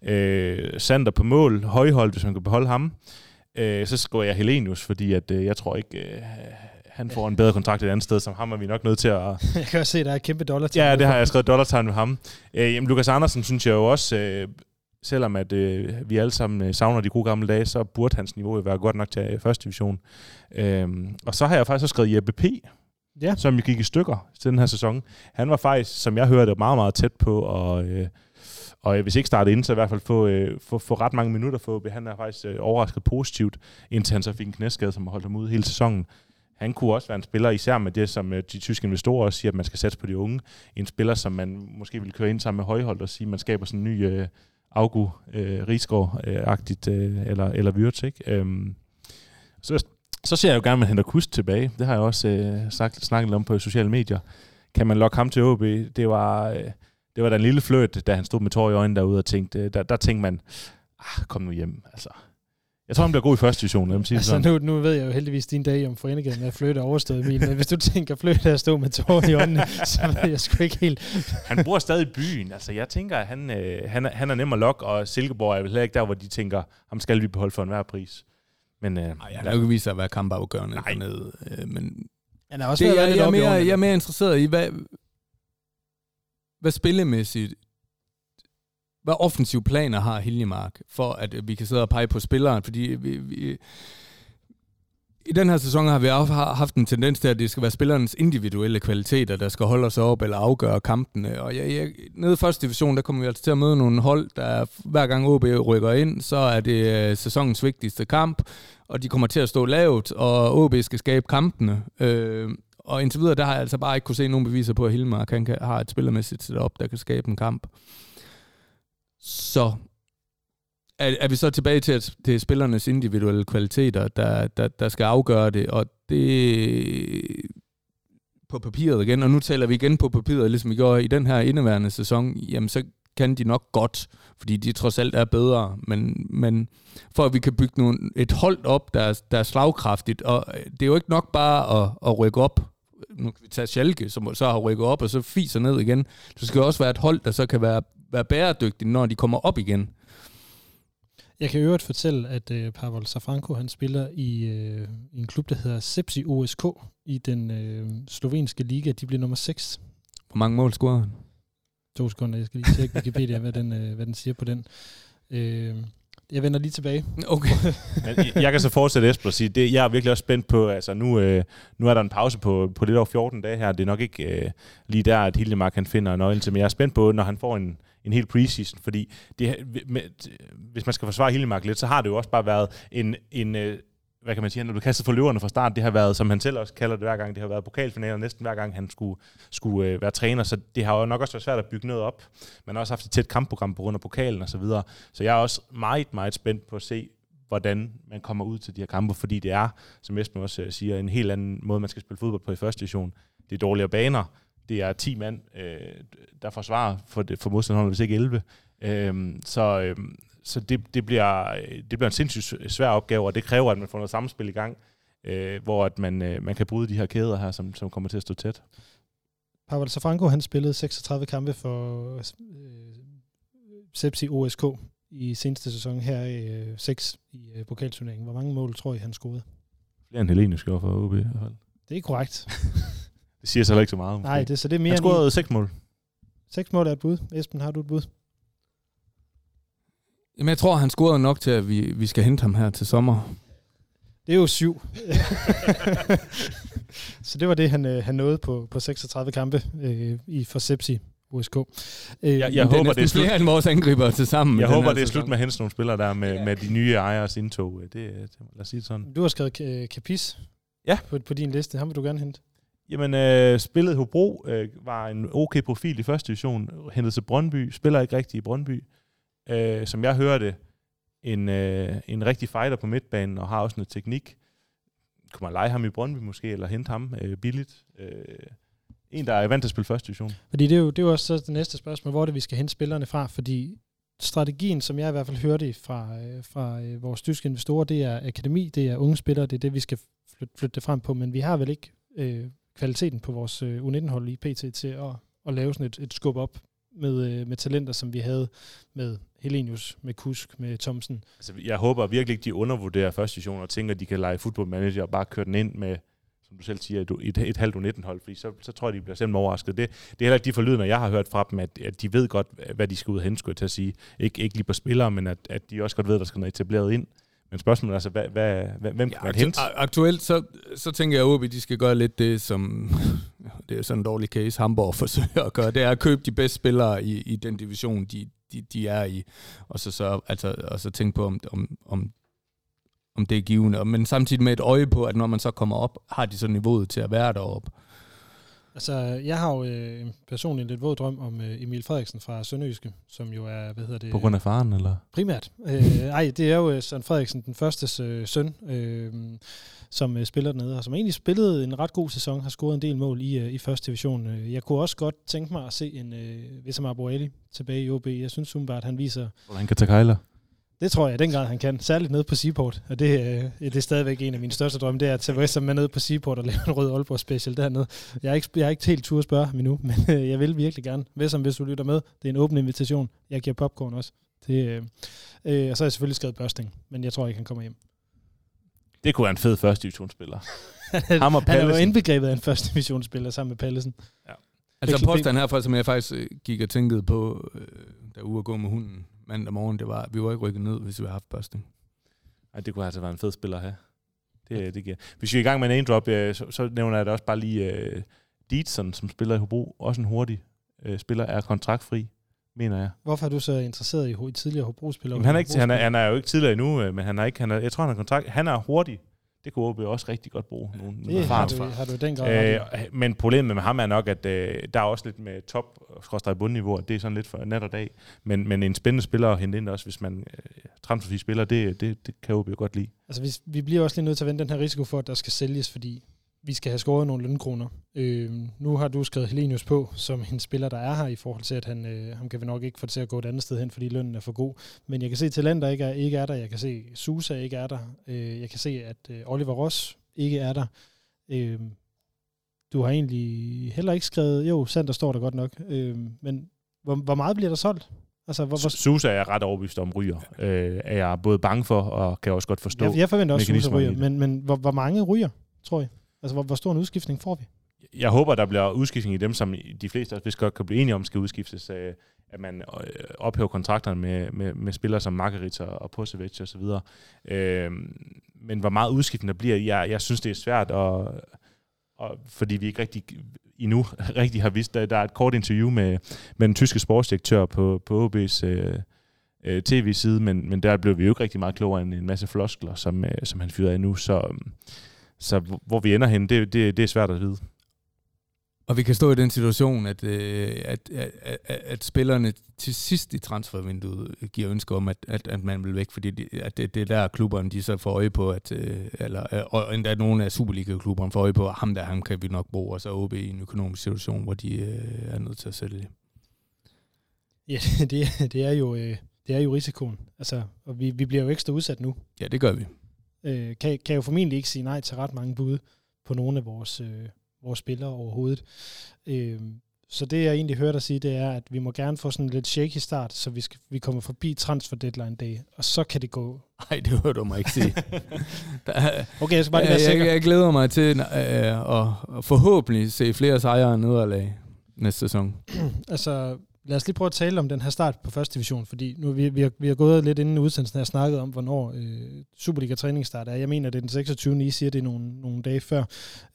Uh, Sander på mål. Højhold, hvis man kan beholde ham. Uh, så skriver jeg Helenius, fordi at, uh, jeg tror ikke... Uh, han får en bedre kontrakt et andet sted, som ham er vi nok nødt til at... Jeg kan også se, at der er et kæmpe dollar Ja, det har jeg skrevet dollartegn med ham. Øh, jamen, Lukas Andersen synes jeg jo også, øh, selvom at øh, vi alle sammen øh, savner de gode gamle dage, så burde hans niveau være godt nok til øh, første division. Øhm, og så har jeg faktisk også skrevet Jeppe P., Ja. som gik i stykker til den her sæson. Han var faktisk, som jeg hørte, meget, meget tæt på, og, øh, og hvis ikke starte ind, så i hvert fald få, øh, få, få ret mange minutter for OB. Han er faktisk øh, overrasket positivt, indtil han så fik en knæskade, som har holdt ham ude hele sæsonen. Han kunne også være en spiller, især med det, som øh, de tyske investorer også siger, at man skal satse på de unge. En spiller, som man måske vil køre ind sammen med Højhold og sige, at man skaber sådan en ny øh, Augu øh, Rigsgaard-agtigt, øh, øh, eller, eller Wirtz, ikke? Øhm, så, så ser jeg jo gerne, at man henter Kust tilbage. Det har jeg også øh, sagt, snakket lidt om på sociale medier. Kan man lokke ham til OB? Det var, øh, det var da en lille fløjt, da han stod med tår i øjnene derude og tænkte, øh, der, der tænkte man, ah, kom nu hjem, altså. Jeg tror, han bliver god i første division, lad mig sige Altså, sådan. nu, nu ved jeg jo heldigvis din dag om foreningen at flytte er overstået, Emil, men hvis du tænker flytte at stå med tårer i øjnene, så ved jeg sgu ikke helt. Han bor stadig i byen. Altså, jeg tænker, at han, øh, han, er, han er nem at lokke, og Silkeborg er vel heller ikke der, hvor de tænker, ham skal vi beholde for enhver pris. Men øh, Nej, han har jo ikke vist sig at være kampafgørende Nej. dernede. Øh, men Han er også det, jeg, jeg, er i mere, jeg er mere interesseret i, hvad, hvad spillemæssigt, hvad offensive planer har Hiljemark, for at øh, vi kan sidde og pege på spilleren, fordi vi, vi, i den her sæson har vi haft en tendens til, at det skal være spillernes individuelle kvaliteter, der skal holde os op eller afgøre kampene. Og jeg, jeg, nede i første division, der kommer vi altså til at møde nogle hold, der hver gang OB rykker ind, så er det øh, sæsonens vigtigste kamp, og de kommer til at stå lavt, og OB skal skabe kampene. Øh, og indtil videre, der har jeg altså bare ikke kunne se nogen beviser på, at Hilmark han kan, har et spillermæssigt setup, der kan skabe en kamp. Så er, er vi så tilbage til, at det er spillernes individuelle kvaliteter, der, der, der skal afgøre det, og det på papiret igen, og nu taler vi igen på papiret, ligesom vi gjorde i den her indeværende sæson, jamen så kan de nok godt, fordi de trods alt er bedre, men, men for at vi kan bygge nogle, et hold op, der er, der er slagkraftigt, og det er jo ikke nok bare at, at rykke op, nu kan vi tage Schalke, som så har rykket op, og så fiser ned igen. Det skal også være et hold, der så kan være, være bæredygtigt, når de kommer op igen. Jeg kan i øvrigt fortælle, at øh, Pavel Safranko han spiller i, øh, i en klub, der hedder Sepsi OSK i den øh, slovenske liga. De bliver nummer 6. Hvor mange mål scorer han? To sekunder, jeg skal lige tjekke Wikipedia, hvad den, øh, hvad den siger på den. Øh, jeg vender lige tilbage. Okay. Men jeg- kan så fortsætte Esben og sige, det, jeg er virkelig også spændt på, altså nu, øh, nu er der en pause på, på lidt over 14 dage her, det er nok ikke øh, lige der, at Hildemark han finder nøglen til, men jeg er spændt på, når han får en, en hel preseason, fordi det, med, hvis man skal forsvare Hildemark lidt, så har det jo også bare været en, en øh, hvad kan man sige, han er blevet kastet for løverne fra start. Det har været, som han selv også kalder det hver gang, det har været pokalfinaler næsten hver gang, han skulle, skulle øh, være træner. Så det har jo nok også været svært at bygge noget op. Man har også haft et tæt kampprogram på grund af pokalen og så videre. Så jeg er også meget, meget spændt på at se, hvordan man kommer ud til de her kampe, fordi det er, som Esben også øh, siger, en helt anden måde, man skal spille fodbold på i første division. Det er dårligere baner. Det er 10 mand, øh, der forsvarer for, det, for modstanderen, hvis ikke 11. Øhm, så øhm, så det, det, bliver, øh, det bliver en sindssygt svær opgave, og det kræver, at man får noget samspil i gang, øh, hvor at man, øh, man kan bryde de her kæder her, som, som kommer til at stå tæt. Pavel Safranko han spillede 36 kampe for øh, Sepsi OSK i seneste sæson her i øh, 6 i øh, pokalturneringen. Hvor mange mål tror I, han scorede? Flere end Helenius gjorde for OB i hvert fald. Det er korrekt. Det siger så heller ikke så meget. Nej, det, så det er mere han scorede seks mål. 6 mål er et bud. Esben, har du et bud? Jamen, jeg tror, han scorede nok til, at vi, vi skal hente ham her til sommer. Det er jo syv. så det var det, han, øh, han nåede på, på 36 kampe øh, i for Sepsi OSK. Øh, Jeg, jeg det er håber, det er slut. flere end vores angriber til sammen. Jeg håber, det er slut med at hente nogle spillere der med, med de nye ejers indtog. Det, det, lad os sige det sådan. Du har skrevet Kapis. Ja. På, på din liste. Ham vil du gerne hente. Jamen, øh, spillet Hobro øh, var en okay profil i første division. Hentet til Brøndby. Spiller ikke rigtigt i Brøndby. Øh, som jeg hører det, en, øh, en rigtig fighter på midtbanen, og har også noget teknik. Kunne man lege ham i Brøndby måske, eller hente ham øh, billigt? Øh, en, der er vant til at spille første division. Fordi det er jo, det er jo også så det næste spørgsmål, hvor er det, vi skal hente spillerne fra, fordi strategien, som jeg i hvert fald hørte fra, øh, fra øh, vores tyske investorer, det er akademi, det er unge spillere, det er det, vi skal flytte, flytte det frem på, men vi har vel ikke øh, kvaliteten på vores øh, U19-hold i PT til at, at lave sådan et, et skub op med, øh, med talenter, som vi havde med Helenius, med Kusk, med Thomsen. Altså, jeg håber virkelig ikke, de undervurderer første division og tænker, at de kan lege fodboldmanager og bare køre den ind med, som du selv siger, et, et, et halvt U19-hold, fordi så, så tror jeg, de bliver simpelthen overrasket. Det, det er heller ikke de forlydende, jeg har hørt fra dem, at, at de ved godt, hvad de skal ud og hente, til at sige. Ikke, ikke lige på spillere, men at, at de også godt ved, at der skal noget etableret ind. Men spørgsmålet er altså, hvad, hvad, hvem kan Ja, man aktu- hente? aktuelt, så, så tænker jeg, at de skal gøre lidt det, som det er sådan en dårlig case, Hamburg forsøger at gøre. Det er at købe de bedste spillere i, i den division, de, de, de er i. Og så, så, altså, og så tænke på, om, om, om, om det er givende. Men samtidig med et øje på, at når man så kommer op, har de så niveauet til at være deroppe. Altså, jeg har jo øh, personligt en lidt våd drøm om øh, Emil Frederiksen fra Sønderjyske, som jo er, hvad hedder det? På grund af faren, eller? Primært. Øh, ej, det er jo øh, Søren Frederiksen, den første øh, søn, øh, som øh, spiller dernede, og som egentlig spillede en ret god sæson, har scoret en del mål i, øh, i første division. Øh, Jeg kunne også godt tænke mig at se en øh, Wissam Abueli tilbage i OB. Jeg synes umiddelbart, at han viser, Hvor han kan tage kejler. Det tror jeg den grad, han kan, særligt nede på Seaport. Og det, øh, det er stadigvæk en af mine største drømme, det er at tage Wissam med ned på Seaport og lave en rød Aalborg special dernede. Jeg er ikke, jeg er ikke helt tur at spørge ham endnu, men øh, jeg vil virkelig gerne. Wissam, hvis du lytter med, det er en åben invitation. Jeg giver popcorn også. Det, øh, øh, og så har jeg selvfølgelig skrevet børsting, men jeg tror ikke, han kommer hjem. Det kunne være en fed første divisionsspiller. Ham og han er jo Pallesen. indbegrebet af en første divisionsspiller sammen med Pallesen. Altså Mikkel påstanden herfra, som jeg faktisk øh, gik og tænkede på, øh, da ude at gå med hunden mandag morgen, det var, vi var ikke rykket ned, hvis vi havde haft børsting. Ej, det kunne altså være en fed spiller at have. Det, det giver. Hvis vi er i gang med en name drop, øh, så, så nævner jeg da også bare lige uh, Dietson, som spiller i Hobro. Også en hurtig uh, spiller, er kontraktfri, mener jeg. Hvorfor er du så interesseret i, i tidligere Hobro-spillere? Jamen, han, er ikke, han, er, han er jo ikke tidligere endnu, øh, men han er ikke, han er, jeg tror, han er kontrakt. Han er hurtig. Det kunne OB også rigtig godt bruge. Nogle, nogle Det har erfarne du, har du den grad. Øh, men problemet med ham er nok, at øh, der er også lidt med top skråstrej bundniveau, og det er sådan lidt for nat og dag. Men, men en spændende spiller at hente ind også, hvis man øh, transferfri spiller, det, det, det kan OB jo godt lide. Altså, vi, vi bliver også lige nødt til at vende den her risiko for, at der skal sælges, fordi vi skal have skåret nogle lønkroner. Øh, nu har du skrevet Helenius på, som en spiller, der er her, i forhold til, at han, øh, ham kan vi nok ikke få til at gå et andet sted hen, fordi lønnen er for god. Men jeg kan se, at Talenter ikke er, ikke er der. Jeg kan se, at Susa ikke er der. Øh, jeg kan se, at øh, Oliver Ross ikke er der. Øh, du har egentlig heller ikke skrevet... Jo, Sander står der godt nok. Øh, men hvor, hvor meget bliver der solgt? Altså, hvor, hvor, Susa er jeg ret overbevist om ryger. Øh, er jeg både bange for, og kan også godt forstå. jeg, jeg forventer også, at Susa ryger. Men, men hvor, hvor mange ryger, tror jeg? Altså, hvor, hvor stor en udskiftning får vi? jeg håber, der bliver udskiftning i dem, som de fleste af også godt kan blive enige om, skal udskiftes. Øh, at man øh, ophæver kontrakterne med, med, med spillere som Margarita og Posevic og så videre. Øh, men hvor meget udskiftning der bliver, jeg, jeg synes, det er svært, og, og, fordi vi ikke rigtig endnu rigtig har vist, der, der er et kort interview med, med den tyske sportsdirektør på, på OB's øh, øh, tv-side, men, men der blev vi jo ikke rigtig meget klogere end en masse floskler, som, øh, som han fyrede af nu, så, øh, så hvor- hvor vi ender hen, det, det, det er svært at vide. Og vi kan stå i den situation, at, øh, at, at, at, at spillerne til sidst i transfervinduet giver ønsker om, at, at, at man vil væk, fordi de, at det, det er der klubberne de så får øje på, at, øh, eller, øh, og endda nogle af Superliga-klubberne får øje på, at ham der, ham kan vi nok bruge, og så OB i en økonomisk situation, hvor de øh, er nødt til at sælge. Ja, det, er- det, er jo, øh, det er jo risikoen. Altså, og vi, vi bliver jo ekstra udsat nu. Ja, det gør vi. Øh, kan, kan jo formentlig ikke sige nej til ret mange bud på nogle af vores, øh, vores spillere overhovedet. Øh, så det jeg egentlig hører dig sige, det er, at vi må gerne få sådan en lidt shaky start, så vi, skal, vi kommer forbi transfer deadline day, og så kan det gå. Nej, det hører du mig ikke sige. Der Okay, jeg skal bare lige være jeg, sikker. jeg, jeg glæder mig til øh, at, at forhåbentlig se flere sejre og nederlag næste sæson. altså, lad os lige prøve at tale om den her start på første division, fordi nu vi, vi, har, vi har gået lidt inden udsendelsen og snakket om, hvornår øh, Superliga træningsstart er. Jeg mener, det er den 26. I siger det er nogle, nogle dage før.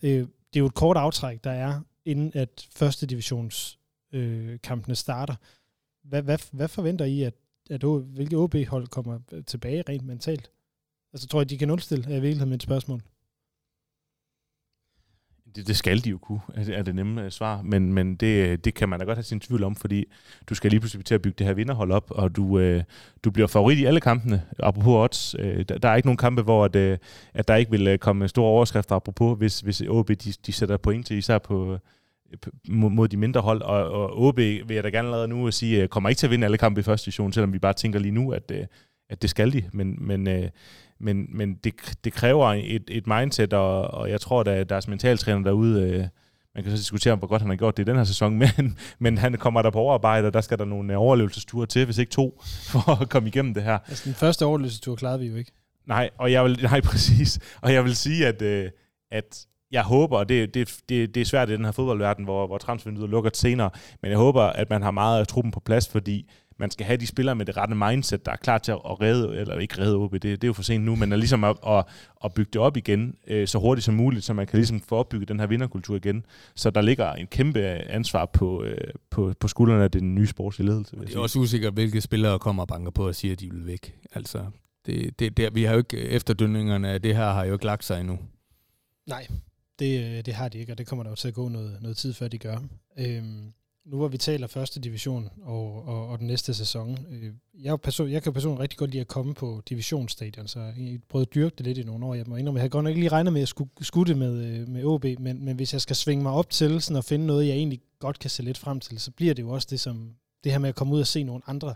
Øh, det er jo et kort aftræk, der er, inden at første divisions øh, kampene starter. Hvad, hvad, hvad forventer I, at, at O- hvilke OB-hold kommer tilbage rent mentalt? Altså tror jeg, de kan nulstille, er i virkeligheden mit spørgsmål det, det skal de jo kunne, er det, er det nemme øh, svar. Men, men det, øh, det kan man da godt have sin tvivl om, fordi du skal lige pludselig til at bygge det her vinderhold op, og du, øh, du bliver favorit i alle kampene, apropos odds. Øh, der, der er ikke nogen kampe, hvor at, øh, at der ikke vil øh, komme store overskrifter, apropos hvis, hvis OB de, de sætter point til, især på, mod, de mindre hold, og, og OB vil jeg da gerne allerede nu at sige, kommer ikke til at vinde alle kampe i første division, selvom vi bare tænker lige nu, at, at det skal de. Men, men, men, men det, det kræver et, et mindset, og, og jeg tror, at deres mentaltræner derude, øh, man kan så diskutere, hvor godt han har gjort det i den her sæson, men, men han kommer der på overarbejde, og der skal der nogle overlevelsesture til, hvis ikke to, for at komme igennem det her. Altså, den første overlevelsestur klarede vi jo ikke. Nej, og jeg vil, nej, præcis. Og jeg vil sige, at, øh, at jeg håber, og det, det, det, det er svært i den her fodboldverden, hvor, hvor transfervinduet lukker senere, men jeg håber, at man har meget af truppen på plads, fordi man skal have de spillere med det rette mindset, der er klar til at redde, eller ikke redde OB, det, det er jo for sent nu, men er ligesom at, at, at bygge det op igen øh, så hurtigt som muligt, så man kan ligesom få opbygget den her vinderkultur igen. Så der ligger en kæmpe ansvar på, øh, på, på skuldrene af den nye sportslige ledelse. Det er også usikkert, hvilke spillere kommer og banker på og siger, at de vil væk. Altså, det, det, det, vi har jo ikke, efterdønningerne af det her har jo ikke lagt sig endnu. Nej, det, øh, det har de ikke, og det kommer der jo til at gå noget, noget tid før de gør. Øhm, nu hvor vi taler første division og, og, og den næste sæson, øh, jeg, person, jeg kan personligt rigtig godt lide at komme på divisionsstadion, så jeg prøvede at dyrke det lidt i nogle år. Jeg må indrømme, jeg havde godt nok ikke lige regnet med at skulle, skulle det med, øh, med OB, men, men hvis jeg skal svinge mig op til sådan at finde noget, jeg egentlig godt kan se lidt frem til, så bliver det jo også det, som, det her med at komme ud og se nogle andre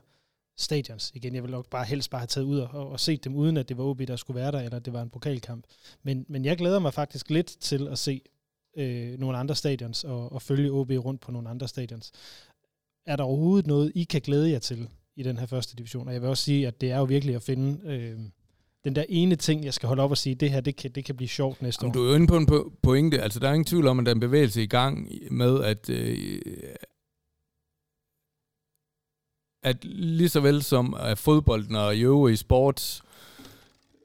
stadions. Igen, jeg vil nok bare helst bare have taget ud og, og set dem, uden at det var OB, der skulle være der, eller det var en pokalkamp. Men, men jeg glæder mig faktisk lidt til at se øh, nogle andre stadions, og, og følge OB rundt på nogle andre stadions. Er der overhovedet noget, I kan glæde jer til i den her første division? Og jeg vil også sige, at det er jo virkelig at finde øh, den der ene ting, jeg skal holde op og sige, det her, det kan, det kan blive sjovt næste Jamen, år. Du er jo inde på en pointe. Altså, der er ingen tvivl om, at der er en bevægelse i gang med, at, øh, at lige så vel som at fodbolden og i øvrige sports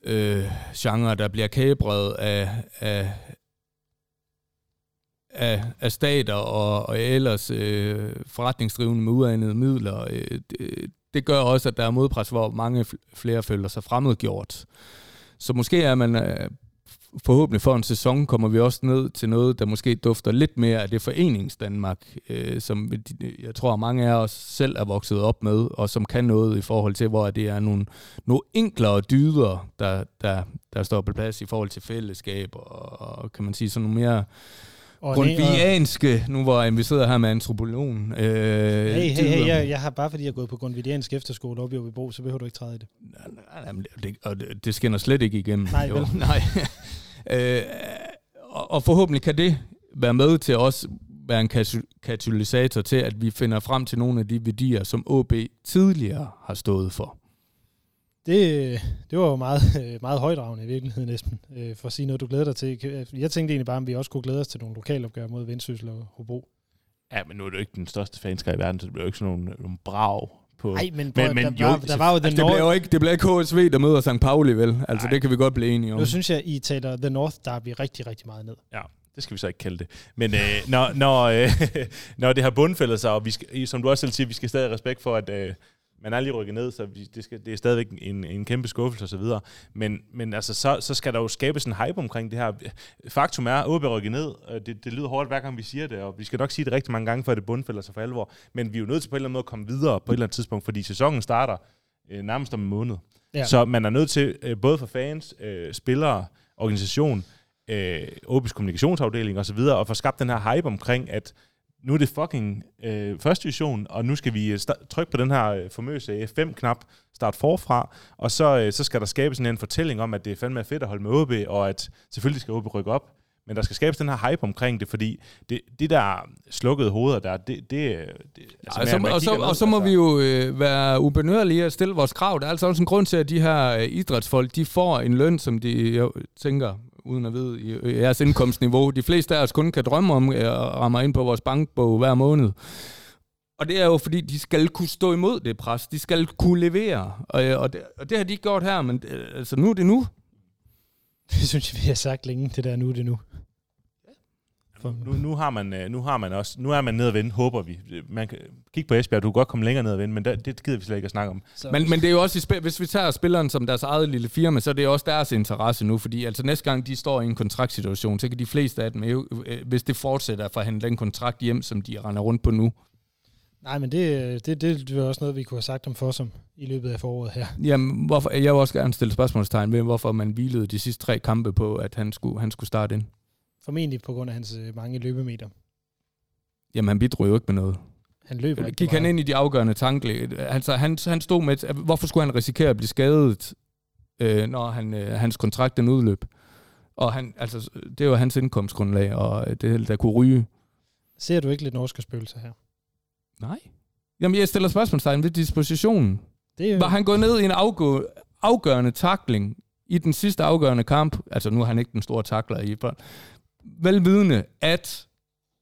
øh, genre, der bliver kæbret af, af, af, af stater og, og ellers øh, forretningsdrivende med uanede midler, øh, det, det gør også, at der er modpres, hvor mange flere føler sig fremmedgjort. Så måske er man øh, forhåbentlig for en sæson kommer vi også ned til noget, der måske dufter lidt mere af det forenings Danmark, øh, som jeg tror mange af os selv er vokset op med, og som kan noget i forhold til, hvor det er nogle, nogle enklere dyder, der, der, der står på plads i forhold til fællesskab, og, og kan man sige sådan nogle mere grundvianske, nu hvor vi sidder her med antropologen. Øh, hey, hey, hey, jeg, jeg har bare fordi jeg er gået på grundviansk efterskole op i Åbibro, så behøver du ikke træde i det. Nej, nej, det, og det, det skinner slet ikke igennem. Nej, vel? Nej. øh, og, og forhåbentlig kan det være med til også være en katalysator til, at vi finder frem til nogle af de værdier, som OB tidligere har stået for. Det, det var jo meget, meget højdragende i virkeligheden, Esben, øh, for at sige noget, du glæder dig til. Jeg tænkte egentlig bare, om vi også kunne glæde os til nogle lokalopgør mod Vendsyssel og Hobro. Ja, men nu er du ikke den største fanskab i verden, så det bliver jo ikke sådan nogle, nogle brag på... Nej, men, men, men der, jo, var, der var jo The altså, North... Det bliver jo ikke, det bliver ikke HSV, der møder St. Pauli, vel? Altså, Ej. det kan vi godt blive enige om. Nu synes jeg, I taler The North Derby rigtig, rigtig meget ned. Ja, det skal vi så ikke kalde det. Men øh, når, når, øh, når det har bundfældet sig, og vi skal, som du også selv siger, vi skal stadig have respekt for, at... Øh, man er lige rykket ned, så det, skal, det er stadigvæk en, en kæmpe skuffelse osv. Men, men altså, så, så skal der jo skabes en hype omkring det her. Faktum er, at OB rykket ned. Det, det lyder hårdt hver gang vi siger det, og vi skal nok sige det rigtig mange gange, før det bundfælder sig for alvor. Men vi er jo nødt til på en eller anden måde at komme videre på et eller andet tidspunkt, fordi sæsonen starter øh, nærmest om en måned. Ja. Så man er nødt til, øh, både for fans, øh, spillere, organisation, øh, OB's kommunikationsafdeling osv., at få skabt den her hype omkring, at nu er det fucking øh, første division, og nu skal vi øh, trykke på den her øh, famøse F5-knap, start forfra, og så, øh, så skal der skabes en fortælling om, at det er fandme fedt at holde med OB, og at selvfølgelig skal OB rykke op, men der skal skabes den her hype omkring det, fordi det, det der slukkede hoveder der, det... det, det altså, ja, så, og, så, og så må altså. vi jo øh, være ubenørlige at stille vores krav. Der er altså også en grund til, at de her øh, idrætsfolk, de får en løn, som de jeg tænker, uden at vide i jeres indkomstniveau. De fleste af os kun kan drømme om at ramme ind på vores bankbog hver måned. Og det er jo fordi, de skal kunne stå imod det pres. De skal kunne levere. Og, og, det, og det har de ikke gjort her, men øh, altså, nu er det nu. Det synes jeg, vi har sagt længe, det der nu er det nu. For. Nu, nu, har man, øh, nu har man også, nu er man nede og vende, håber vi. Man kan kigge på Esbjerg, du kan godt komme længere ned og vende, men der, det gider vi slet ikke at snakke om. Så, Men, men det er jo også, hvis vi tager spilleren som deres eget lille firma, så er det også deres interesse nu, fordi altså næste gang de står i en kontraktsituation, så kan de fleste af dem, jo, øh, hvis det fortsætter at forhandle den kontrakt hjem, som de render rundt på nu, Nej, men det, det, det, det var også noget, vi kunne have sagt om Fossum i løbet af foråret her. Jamen, hvorfor, jeg vil også gerne stille spørgsmålstegn ved, hvorfor man hvilede de sidste tre kampe på, at han skulle, han skulle starte ind. Formentlig på grund af hans øh, mange løbemeter. Jamen, han bidrog jo ikke med noget. Han løber ikke Gik han ind i de afgørende tanke? Altså, han, han stod med, et- hvorfor skulle han risikere at blive skadet, øh, når han, øh, hans kontrakt den udløb? Og han, altså, det var hans indkomstgrundlag, og det der kunne ryge. Ser du ikke lidt norske spøgelser her? Nej. Jamen, jeg stiller spørgsmålstegn ved dispositionen. Det er Var han gået ned i en afgå, afgørende takling i den sidste afgørende kamp? Altså, nu er han ikke den store takler i. Velvidende, at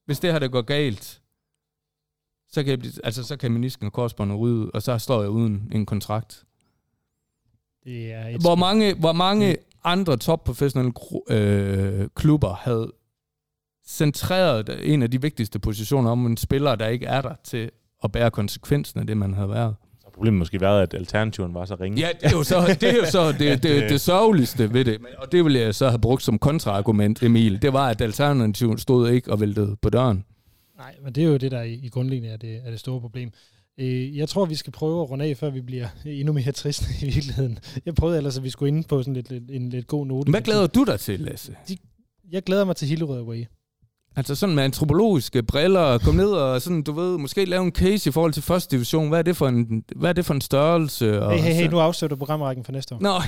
hvis det her der går galt, så kan, jeg altså, så kan menisken og korsbåndet ryge, og så står jeg uden en kontrakt. det er et Hvor mange, hvor mange andre topprofessionelle øh, klubber havde centreret en af de vigtigste positioner om en spiller, der ikke er der til at bære konsekvensen af det, man havde været? Problemet måske været, at alternativen var så ringe. Ja, det er jo så det, er jo så det, det, det, det sørgeligste ved det. Og det ville jeg så have brugt som kontraargument, Emil. Det var, at alternativen stod ikke og væltede på døren. Nej, men det er jo det, der i, i grundlinjen er det, er det store problem. Øh, jeg tror, vi skal prøve at runde af, før vi bliver endnu mere triste i virkeligheden. Jeg prøvede ellers, at vi skulle inde på sådan lidt, lidt, en lidt god note. Hvad glæder du dig til, Lasse? Jeg glæder mig til Hillerød Away. Altså sådan med antropologiske briller, kom ned og sådan, du ved, måske lave en case i forhold til første division. Hvad er det for en, hvad er det for en størrelse? Og Hey, hey, hey, nu afslutter du programrækken for næste år. Nå,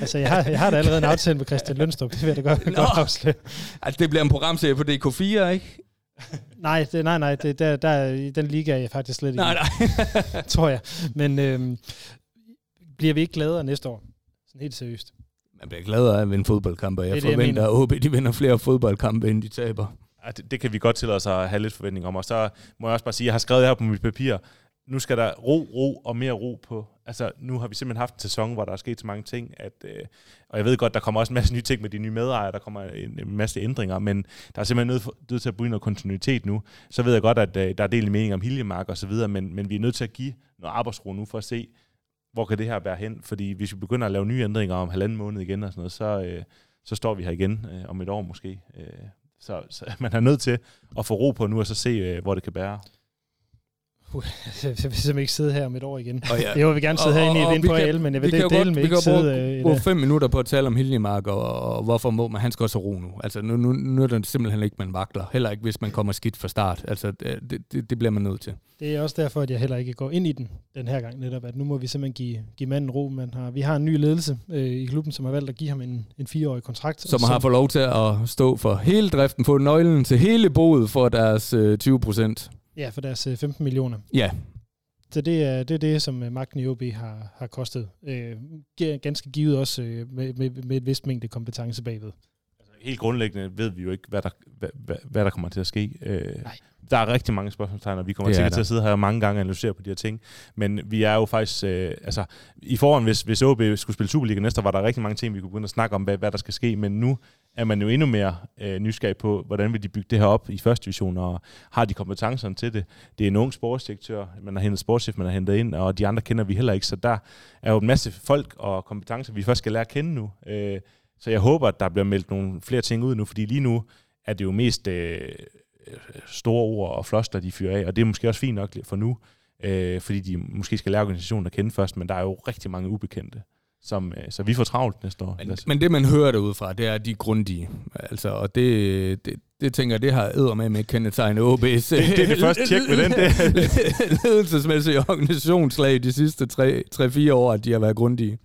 Altså, jeg har, jeg har da allerede en aftale med Christian Lønstrup, det vil jeg da godt, Nå. godt afsløre. altså, det bliver en programserie på DK4, ikke? Nej, det, nej, nej, det, der, der, i den liga er jeg faktisk slet ikke, Nej, nej. tror jeg. Men øhm, bliver vi ikke gladere næste år? Sådan helt seriøst. Man bliver gladere af at vinde fodboldkampe, og jeg Det er forventer, at OB de vinder flere fodboldkampe, end de taber. Ja, det, det kan vi godt tillade os at have lidt forventning om. Og så må jeg også bare sige, at jeg har skrevet her på mit papir, nu skal der ro, ro og mere ro på. Altså, nu har vi simpelthen haft en sæson, hvor der er sket så mange ting, at, øh, og jeg ved godt, der kommer også en masse nye ting med de nye medejere, der kommer en, en masse ændringer, men der er simpelthen nødt, til at bryde noget kontinuitet nu. Så ved jeg godt, at øh, der er del mening om Hiljemark og så videre, men, men vi er nødt til at give noget arbejdsro nu for at se, hvor kan det her bære hen? Fordi hvis vi begynder at lave nye ændringer om halvanden måned igen og sådan noget, så, øh, så står vi her igen øh, om et år måske. Øh, så, så man er nødt til at få ro på nu, og så se, øh, hvor det kan bære. Jeg vil simpelthen ikke sidde her om et år igen. Og ja, Jeg vil gerne sidde Og- herinde og- i og inde vi på kan- AL, men jeg vi vil kan jo dele med vi ikke kan sidde bruge, øh, i bruge det. fem minutter på at tale om Hiljemark, og, og hvorfor må man, han skal også ro nu. Altså, nu, nu, nu er det simpelthen ikke, man vakler. Heller ikke, hvis man kommer skidt fra start. Altså, det, det, det bliver man nødt til. Det er også derfor, at jeg heller ikke går ind i den den her gang netop, at nu må vi simpelthen give, give manden ro. Man har, vi har en ny ledelse øh, i klubben, som har valgt at give ham en, en fireårig kontrakt. Som har fået lov til at stå for hele driften, få nøglen til hele boet for deres øh, 20 procent. Ja, for deres øh, 15 millioner. Ja, Så det er det, er det som øh, magten i OB har, har kostet. Øh, ganske givet også øh, med, med, med et vist mængde kompetence bagved. Helt grundlæggende ved vi jo ikke, hvad der, hvad, hvad, hvad der kommer til at ske. Øh, Nej. der er rigtig mange spørgsmålstegn, og vi kommer er sikkert til at sidde her mange gange og analysere på de her ting. Men vi er jo faktisk... Øh, altså, I forhånd, hvis, hvis OB skulle spille Superliga næste år, var der rigtig mange ting, vi kunne begynde at snakke om, hvad, hvad der skal ske. Men nu er man jo endnu mere øh, nysgerrig på, hvordan vil de bygge det her op i første division, og har de kompetencerne til det. Det er en ung sportsdirektør, man har hentet sportschef, man har hentet ind, og de andre kender vi heller ikke. Så der er jo en masse folk og kompetencer, vi først skal lære at kende nu. Øh, så jeg håber, at der bliver meldt nogle flere ting ud nu, fordi lige nu er det jo mest øh, store ord og floster, de fyrer af, og det er måske også fint nok for nu, øh, fordi de måske skal lære organisationen at kende først, men der er jo rigtig mange ubekendte, som, øh, så vi får travlt næste år. men, men det man hører derudfra, det er, at de er grundige. Altså, og det, det, det tænker jeg, det har æder med med kendetegnet OB's det er det første tjek med den, det. ledelsesmæssige organisationslag de sidste 3-4 år, at de har været grundige.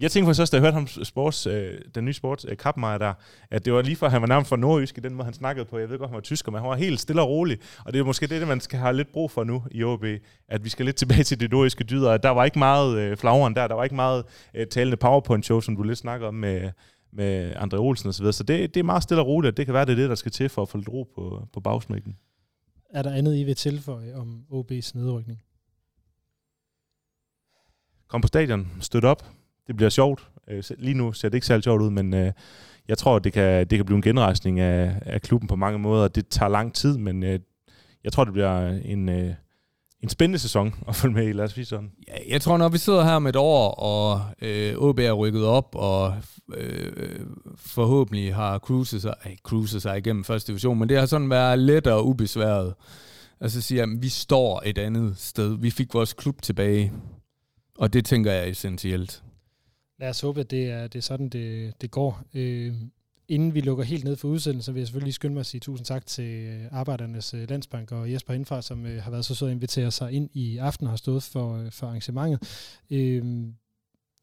Jeg tænkte faktisk også, da jeg hørte ham sports, øh, den nye sports øh, kapmeier der, at det var lige før, han var nærmest fra nordjysk i den måde, han snakkede på. Jeg ved godt, han var tysker, men han var helt stille og rolig. Og det er måske det, man skal have lidt brug for nu i OB, at vi skal lidt tilbage til det nordjyske dyder. Der var ikke meget øh, flagren der, der var ikke meget øh, talende PowerPoint-show, som du lidt snakker om med, med André Olsen og så videre. Så det, det er meget stille og roligt, og det kan være, det er det, der skal til for at få lidt ro på, på bagsmækken. Er der andet, I vil tilføje om OB's nedrykning? Kom på stadion, støt op. Det bliver sjovt. Øh, Lige nu ser det ikke særlig sjovt ud, men øh, jeg tror, det kan, det kan blive en genrejsning af, af klubben på mange måder. Det tager lang tid, men øh, jeg tror, det bliver en, øh, en spændende sæson at følge med i, lad os sige sådan. Ja, jeg tror, når vi sidder her med et år, og øh, OB er rykket op, og øh, forhåbentlig har cruiset sig, ej, cruiset sig igennem første division, men det har sådan været let og ubesværet. Altså siger jeg, vi står et andet sted. Vi fik vores klub tilbage, og det tænker jeg er essentielt. Lad os håbe, at det er, det er sådan, det, det går. Øh, inden vi lukker helt ned for udsendelsen, vil jeg selvfølgelig skynde mig at sige tusind tak til øh, Arbejdernes øh, Landsbank og Jesper Indfra, som øh, har været så sød at invitere sig ind i aften og har stået for, øh, for arrangementet. Øh,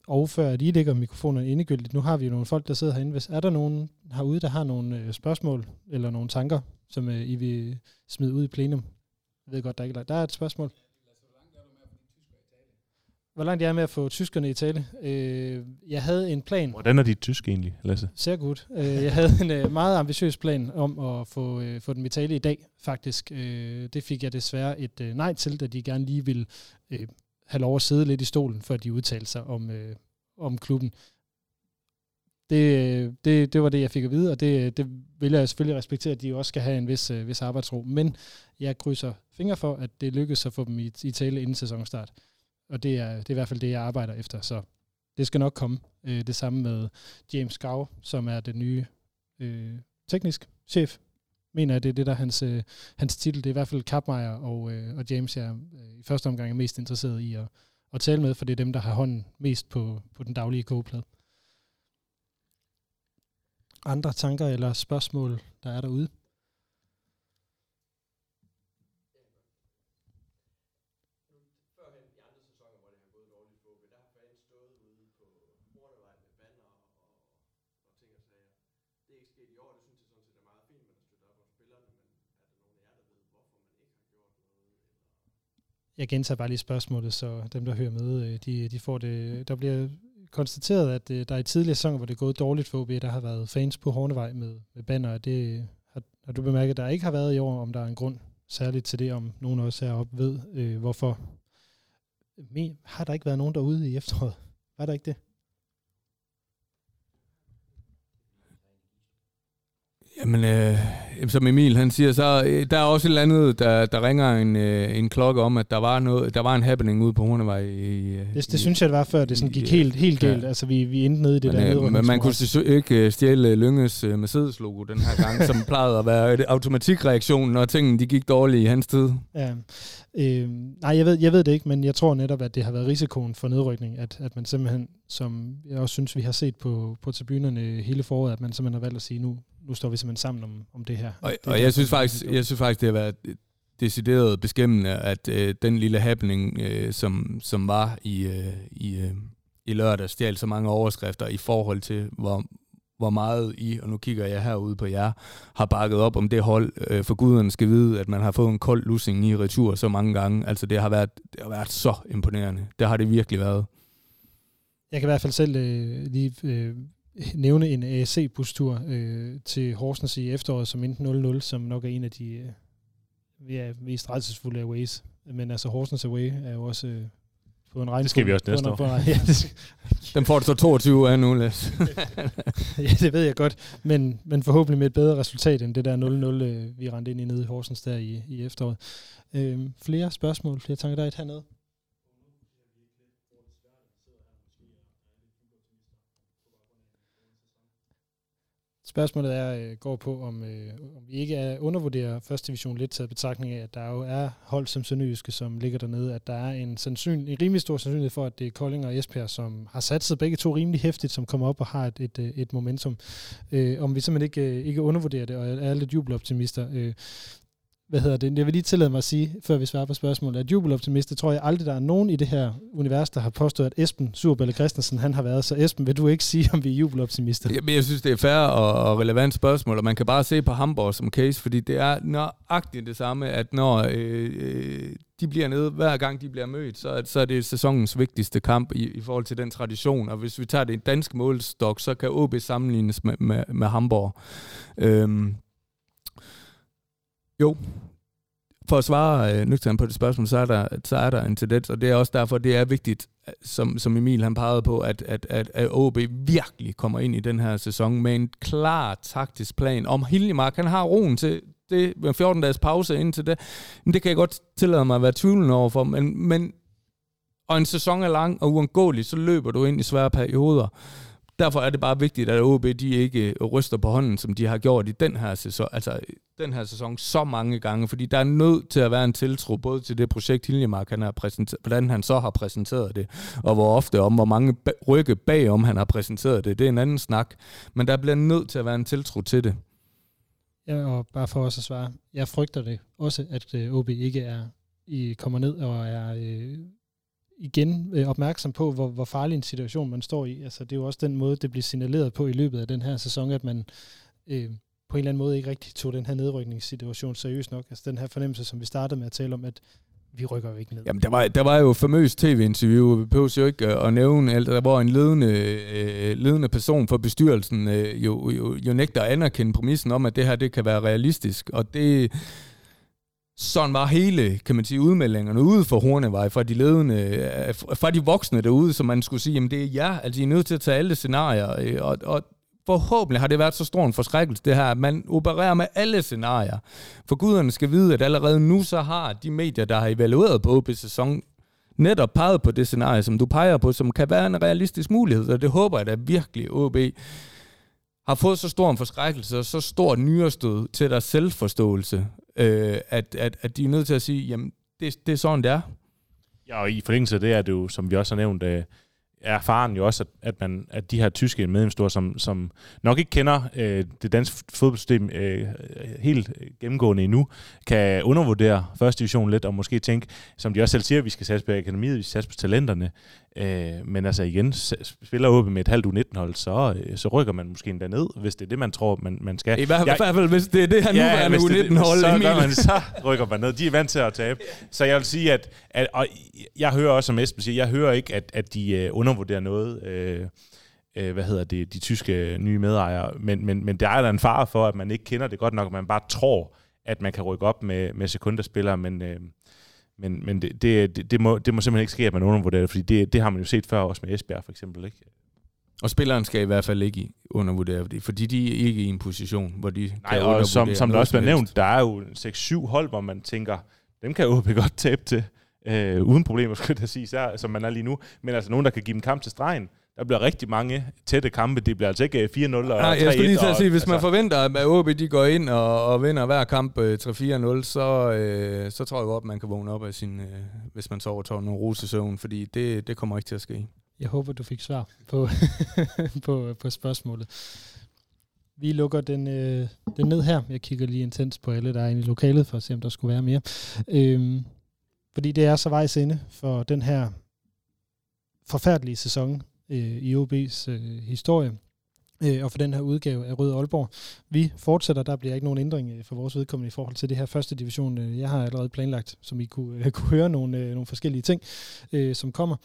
og før at I lægger mikrofonerne indegyldigt, nu har vi jo nogle folk, der sidder herinde. Hvis er der nogen herude, der har nogle øh, spørgsmål eller nogle tanker, som øh, I vil smide ud i plenum? Jeg ved godt, der er ikke Der er et spørgsmål. Hvor langt jeg er med at få tyskerne i tale? Øh, jeg havde en plan. Hvordan er dit tysk egentlig, Lasse? Ser godt. Øh, jeg havde en øh, meget ambitiøs plan om at få, øh, få dem i tale i dag, faktisk. Øh, det fik jeg desværre et øh, nej til, da de gerne lige ville øh, have lov at sidde lidt i stolen, før de udtalte sig om, øh, om klubben. Det, det, det var det, jeg fik at vide, og det, det vil jeg selvfølgelig respektere, at de også skal have en vis, øh, vis arbejdsro. Men jeg krydser fingre for, at det lykkes at få dem i, i tale inden sæsonstart. Og det er, det er i hvert fald det, jeg arbejder efter, så det skal nok komme. Øh, det samme med James Gau, som er den nye øh, teknisk chef. Mener jeg, det er det, der er hans, øh, hans titel. Det er i hvert fald Kapmeier og, øh, og James, jeg øh, i første omgang er mest interesseret i at, at tale med, for det er dem, der har hånden mest på, på den daglige kogeplade. Andre tanker eller spørgsmål, der er derude? Sket i år, det synes Jeg gentager bare lige spørgsmålet, så dem, der hører med, øh, de, de får det. Der bliver konstateret, at øh, der i tidligere sæsoner, hvor det er gået dårligt for OB, der har været fans på Hornevej med, med banner. Det har, har du bemærket, at der ikke har været i år, om der er en grund særligt til det, om nogen også heroppe ved, øh, hvorfor. Men, har der ikke været nogen derude i efteråret? Var der ikke det? Jamen, øh, som Emil han siger, så øh, der er også et eller andet, der, der ringer en, øh, en klokke om, at der var, noget, der var en happening ude på Hornevej. I, det, det i, synes jeg, det var før, det sådan gik helt, helt galt. Ja. Altså, vi, vi endte nede i det men, der øh, Men man kunne ikke øh, stjæle Lynges øh, Mercedes-logo den her gang, som plejede at være automatikreaktionen, når tingene de gik dårligt i hans tid. Ja. Øh, nej, jeg ved, jeg ved det ikke, men jeg tror netop, at det har været risikoen for nedrykning, at, at man simpelthen, som jeg også synes, vi har set på, på tribunerne hele foråret, at man simpelthen har valgt at sige, nu, nu står vi simpelthen sammen om, om det her. Og, det, og det, jeg, synes faktisk, jeg synes faktisk, det har været decideret beskæmmende, at øh, den lille happening, øh, som, som var i, øh, i, øh, i lørdag, stjal så mange overskrifter i forhold til, hvor, hvor meget I, og nu kigger jeg herude på jer, har bakket op om det hold. Øh, for guderne skal vide, at man har fået en kold lussing i retur så mange gange. Altså det har været, det har været så imponerende. Det har det virkelig været. Jeg kan i hvert fald selv øh, lige øh, nævne en ASC-bustur øh, til Horsens i efteråret som enten 0-0, som nok er en af de øh, ja, mest rejsesfulde aways. Men altså Horsens Away er jo også øh, på en regn. Det skal vi også næste år. ja, det Den får du så 22 af nu, Læs. ja, det ved jeg godt. Men, men forhåbentlig med et bedre resultat end det der 0-0, øh, vi rendte ind i nede i Horsens der i, i efteråret. Øh, flere spørgsmål, flere tanker der er et hernede? Spørgsmålet er, øh, går på, om, øh, om vi ikke er undervurderer første division lidt taget betragtning af, at der jo er hold som Sønderjyske, som ligger dernede, at der er en, sandsyn, en rimelig stor sandsynlighed for, at det er Kolding og Esbjerg, som har sat sig begge to rimelig hæftigt, som kommer op og har et, et, øh, et momentum. Øh, om vi simpelthen ikke, øh, ikke undervurderer det, og er lidt jubeloptimister. Øh, hvad hedder det, jeg vil lige tillade mig at sige, før vi svarer på spørgsmålet, at jubeloptimist, det tror jeg aldrig, der er nogen i det her univers, der har påstået, at Esben Surballe Christensen, han har været. Så Esben, vil du ikke sige, om vi er jubeloptimister? Jamen, jeg synes, det er fair og, relevant spørgsmål, og man kan bare se på Hamburg som case, fordi det er nøjagtigt det samme, at når øh, øh, de bliver nede, hver gang de bliver mødt, så, så er det sæsonens vigtigste kamp i, i forhold til den tradition. Og hvis vi tager det i dansk målstok, så kan OB sammenlignes med, med, med Hamburg. Øhm, jo, for at svare øh, på det spørgsmål, så er, der, så er der en tendens, og det er også derfor, det er vigtigt, øh, som, som Emil han pegede på, at, at, at, at OB virkelig kommer ind i den her sæson med en klar taktisk plan om Hiljemark. Han har roen til det med 14 dages pause indtil det. Men det kan jeg godt tillade mig at være tvivlende overfor, men, men og en sæson er lang og uundgåelig, så løber du ind i svære perioder. Derfor er det bare vigtigt, at OB de ikke øh, ryster på hånden, som de har gjort i den her sæson, altså den her sæson så mange gange, fordi der er nødt til at være en tiltro både til det projekt Hiljemark, han har præsenteret, hvordan han så har præsenteret det, og hvor ofte om, hvor mange rykke bagom han har præsenteret det. Det er en anden snak, men der bliver nødt til at være en tiltro til det. Ja, og bare for også at svare, jeg frygter det også, at øh, OB ikke er i, kommer ned og er øh, igen øh, opmærksom på, hvor, hvor farlig en situation man står i. Altså, det er jo også den måde, det bliver signaleret på i løbet af den her sæson, at man øh, på en eller anden måde ikke rigtig tog den her nedrykningssituation seriøst nok. Altså den her fornemmelse, som vi startede med at tale om, at vi rykker jo ikke ned. Jamen, der var, der var jo famøs tv-interview, vi behøver jo ikke øh, at nævne, alt, der var en ledende, øh, ledende person for bestyrelsen øh, jo, jo, jo nægter at anerkende præmissen om, at det her det kan være realistisk, og det sådan var hele, kan man sige, udmeldingerne ude for Hornevej, fra de ledende, øh, fra de voksne derude, som man skulle sige, jamen det er jer, altså I er nødt til at tage alle scenarier, øh, og, og forhåbentlig har det været så stor en forskrækkelse, det her, at man opererer med alle scenarier. For guderne skal vide, at allerede nu så har de medier, der har evalueret på OB sæson, netop peget på det scenarie, som du peger på, som kan være en realistisk mulighed, og det håber jeg da virkelig, OB har fået så stor en forskrækkelse og så stor nyrestød til deres selvforståelse, øh, at, at, at de er nødt til at sige, jamen, det, det er sådan, det er. Ja, og i forlængelse af det er det jo, som vi også har nævnt, øh, er faren jo også, at, at, man, at de her tyske medlemsstore, som, som nok ikke kender øh, det danske fodboldsystem øh, helt gennemgående endnu, kan undervurdere første division lidt, og måske tænke, som de også selv siger, at vi skal satse på akademiet, vi skal satse på talenterne. Øh, men altså igen, spiller åbent med et halvt U19-hold, så, øh, så rykker man måske endda ned, hvis det er det, man tror, man, man skal. I hvert, jeg, fald, hvis det er det her ja, nuværende U19-hold, så, gør man, så rykker man ned. De er vant til at tabe. Så jeg vil sige, at, at og jeg hører også, som Esben siger, jeg hører ikke, at, at de uh, undervurderer noget. Uh, uh, hvad hedder det, de tyske nye medejere, men, men, men der er der en fare for, at man ikke kender det godt nok, at man bare tror, at man kan rykke op med, med sekunderspillere, men, uh, men, men det, det, det, må, det må simpelthen ikke ske, at man undervurderer det, fordi det, det har man jo set før også med Esbjerg for eksempel. Ikke? Og spilleren skal i hvert fald ikke undervurdere det, fordi de er ikke i en position, hvor de Nej, kan og som, som der også bliver nævnt, der er jo 6-7 hold, hvor man tænker, dem kan OB godt tabe til, øh, uden problemer, skulle jeg sige, så, som man er lige nu. Men altså nogen, der kan give dem kamp til stregen, der bliver rigtig mange tætte kampe. Det bliver altså ikke 4-0 og 3-1. Nej, jeg skulle lige til at sige, hvis altså, man forventer, at OB de går ind og, og vinder hver kamp 3-4-0, så, øh, så tror jeg godt, at man kan vågne op af sin, øh, hvis man sover tårn nogle rosesøvn, fordi det, det kommer ikke til at ske. Jeg håber, du fik svar på, på, på spørgsmålet. Vi lukker den, øh, den ned her. Jeg kigger lige intens på alle, der er inde i lokalet, for at se, om der skulle være mere. Øhm, fordi det er så vejs inde for den her forfærdelige sæson øh, i OB's øh, historie øh, og for den her udgave af Røde Aalborg. Vi fortsætter, der bliver ikke nogen ændring øh, for vores vedkommende i forhold til det her første division. Øh, jeg har allerede planlagt, som I kunne, øh, kunne høre nogle, nogle forskellige ting, øh, som kommer.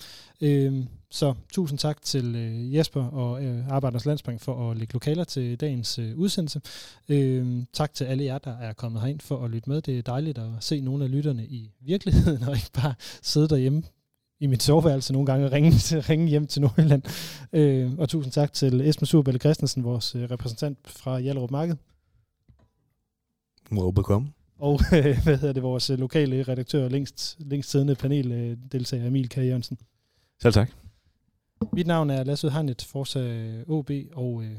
Øh, så tusind tak til øh, Jesper og øh, Arbejders Landsbank for at lægge lokaler til dagens øh, udsendelse. Øh, tak til alle jer, der er kommet herind for at lytte med. Det er dejligt at se nogle af lytterne i virkeligheden, og ikke bare sidde derhjemme i mit soveværelse nogle gange og ringe, ringe hjem til Nordjylland. Øh, og tusind tak til Esben Surbælle Christensen, vores øh, repræsentant fra Hjallerup Marked. Welcome. Og øh, hvad hedder det, vores øh, lokale redaktør og længst, længst siddende panel, øh, deltager Emil K. Jørgensen. Selv tak. Mit navn er Lasse Udhegnet, Forza OB, og øh,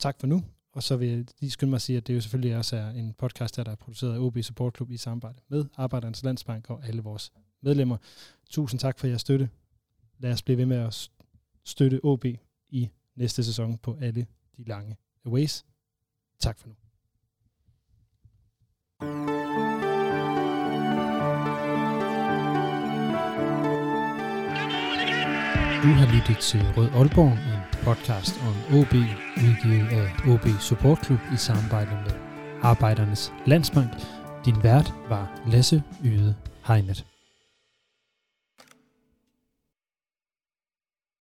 tak for nu. Og så vil jeg lige skynde mig at sige, at det jo selvfølgelig også er en podcast, der er produceret af OB Support Club i samarbejde med Arbejdernes Landsbank og alle vores medlemmer. Tusind tak for jeres støtte. Lad os blive ved med at støtte OB i næste sæson på alle de lange aways. Tak for nu. Du har lyttet til Rød Aalborg, en podcast om OB, udgivet af OB Support Club i samarbejde med Arbejdernes Landsbank. Din vært var Lasse Yde Hegnet.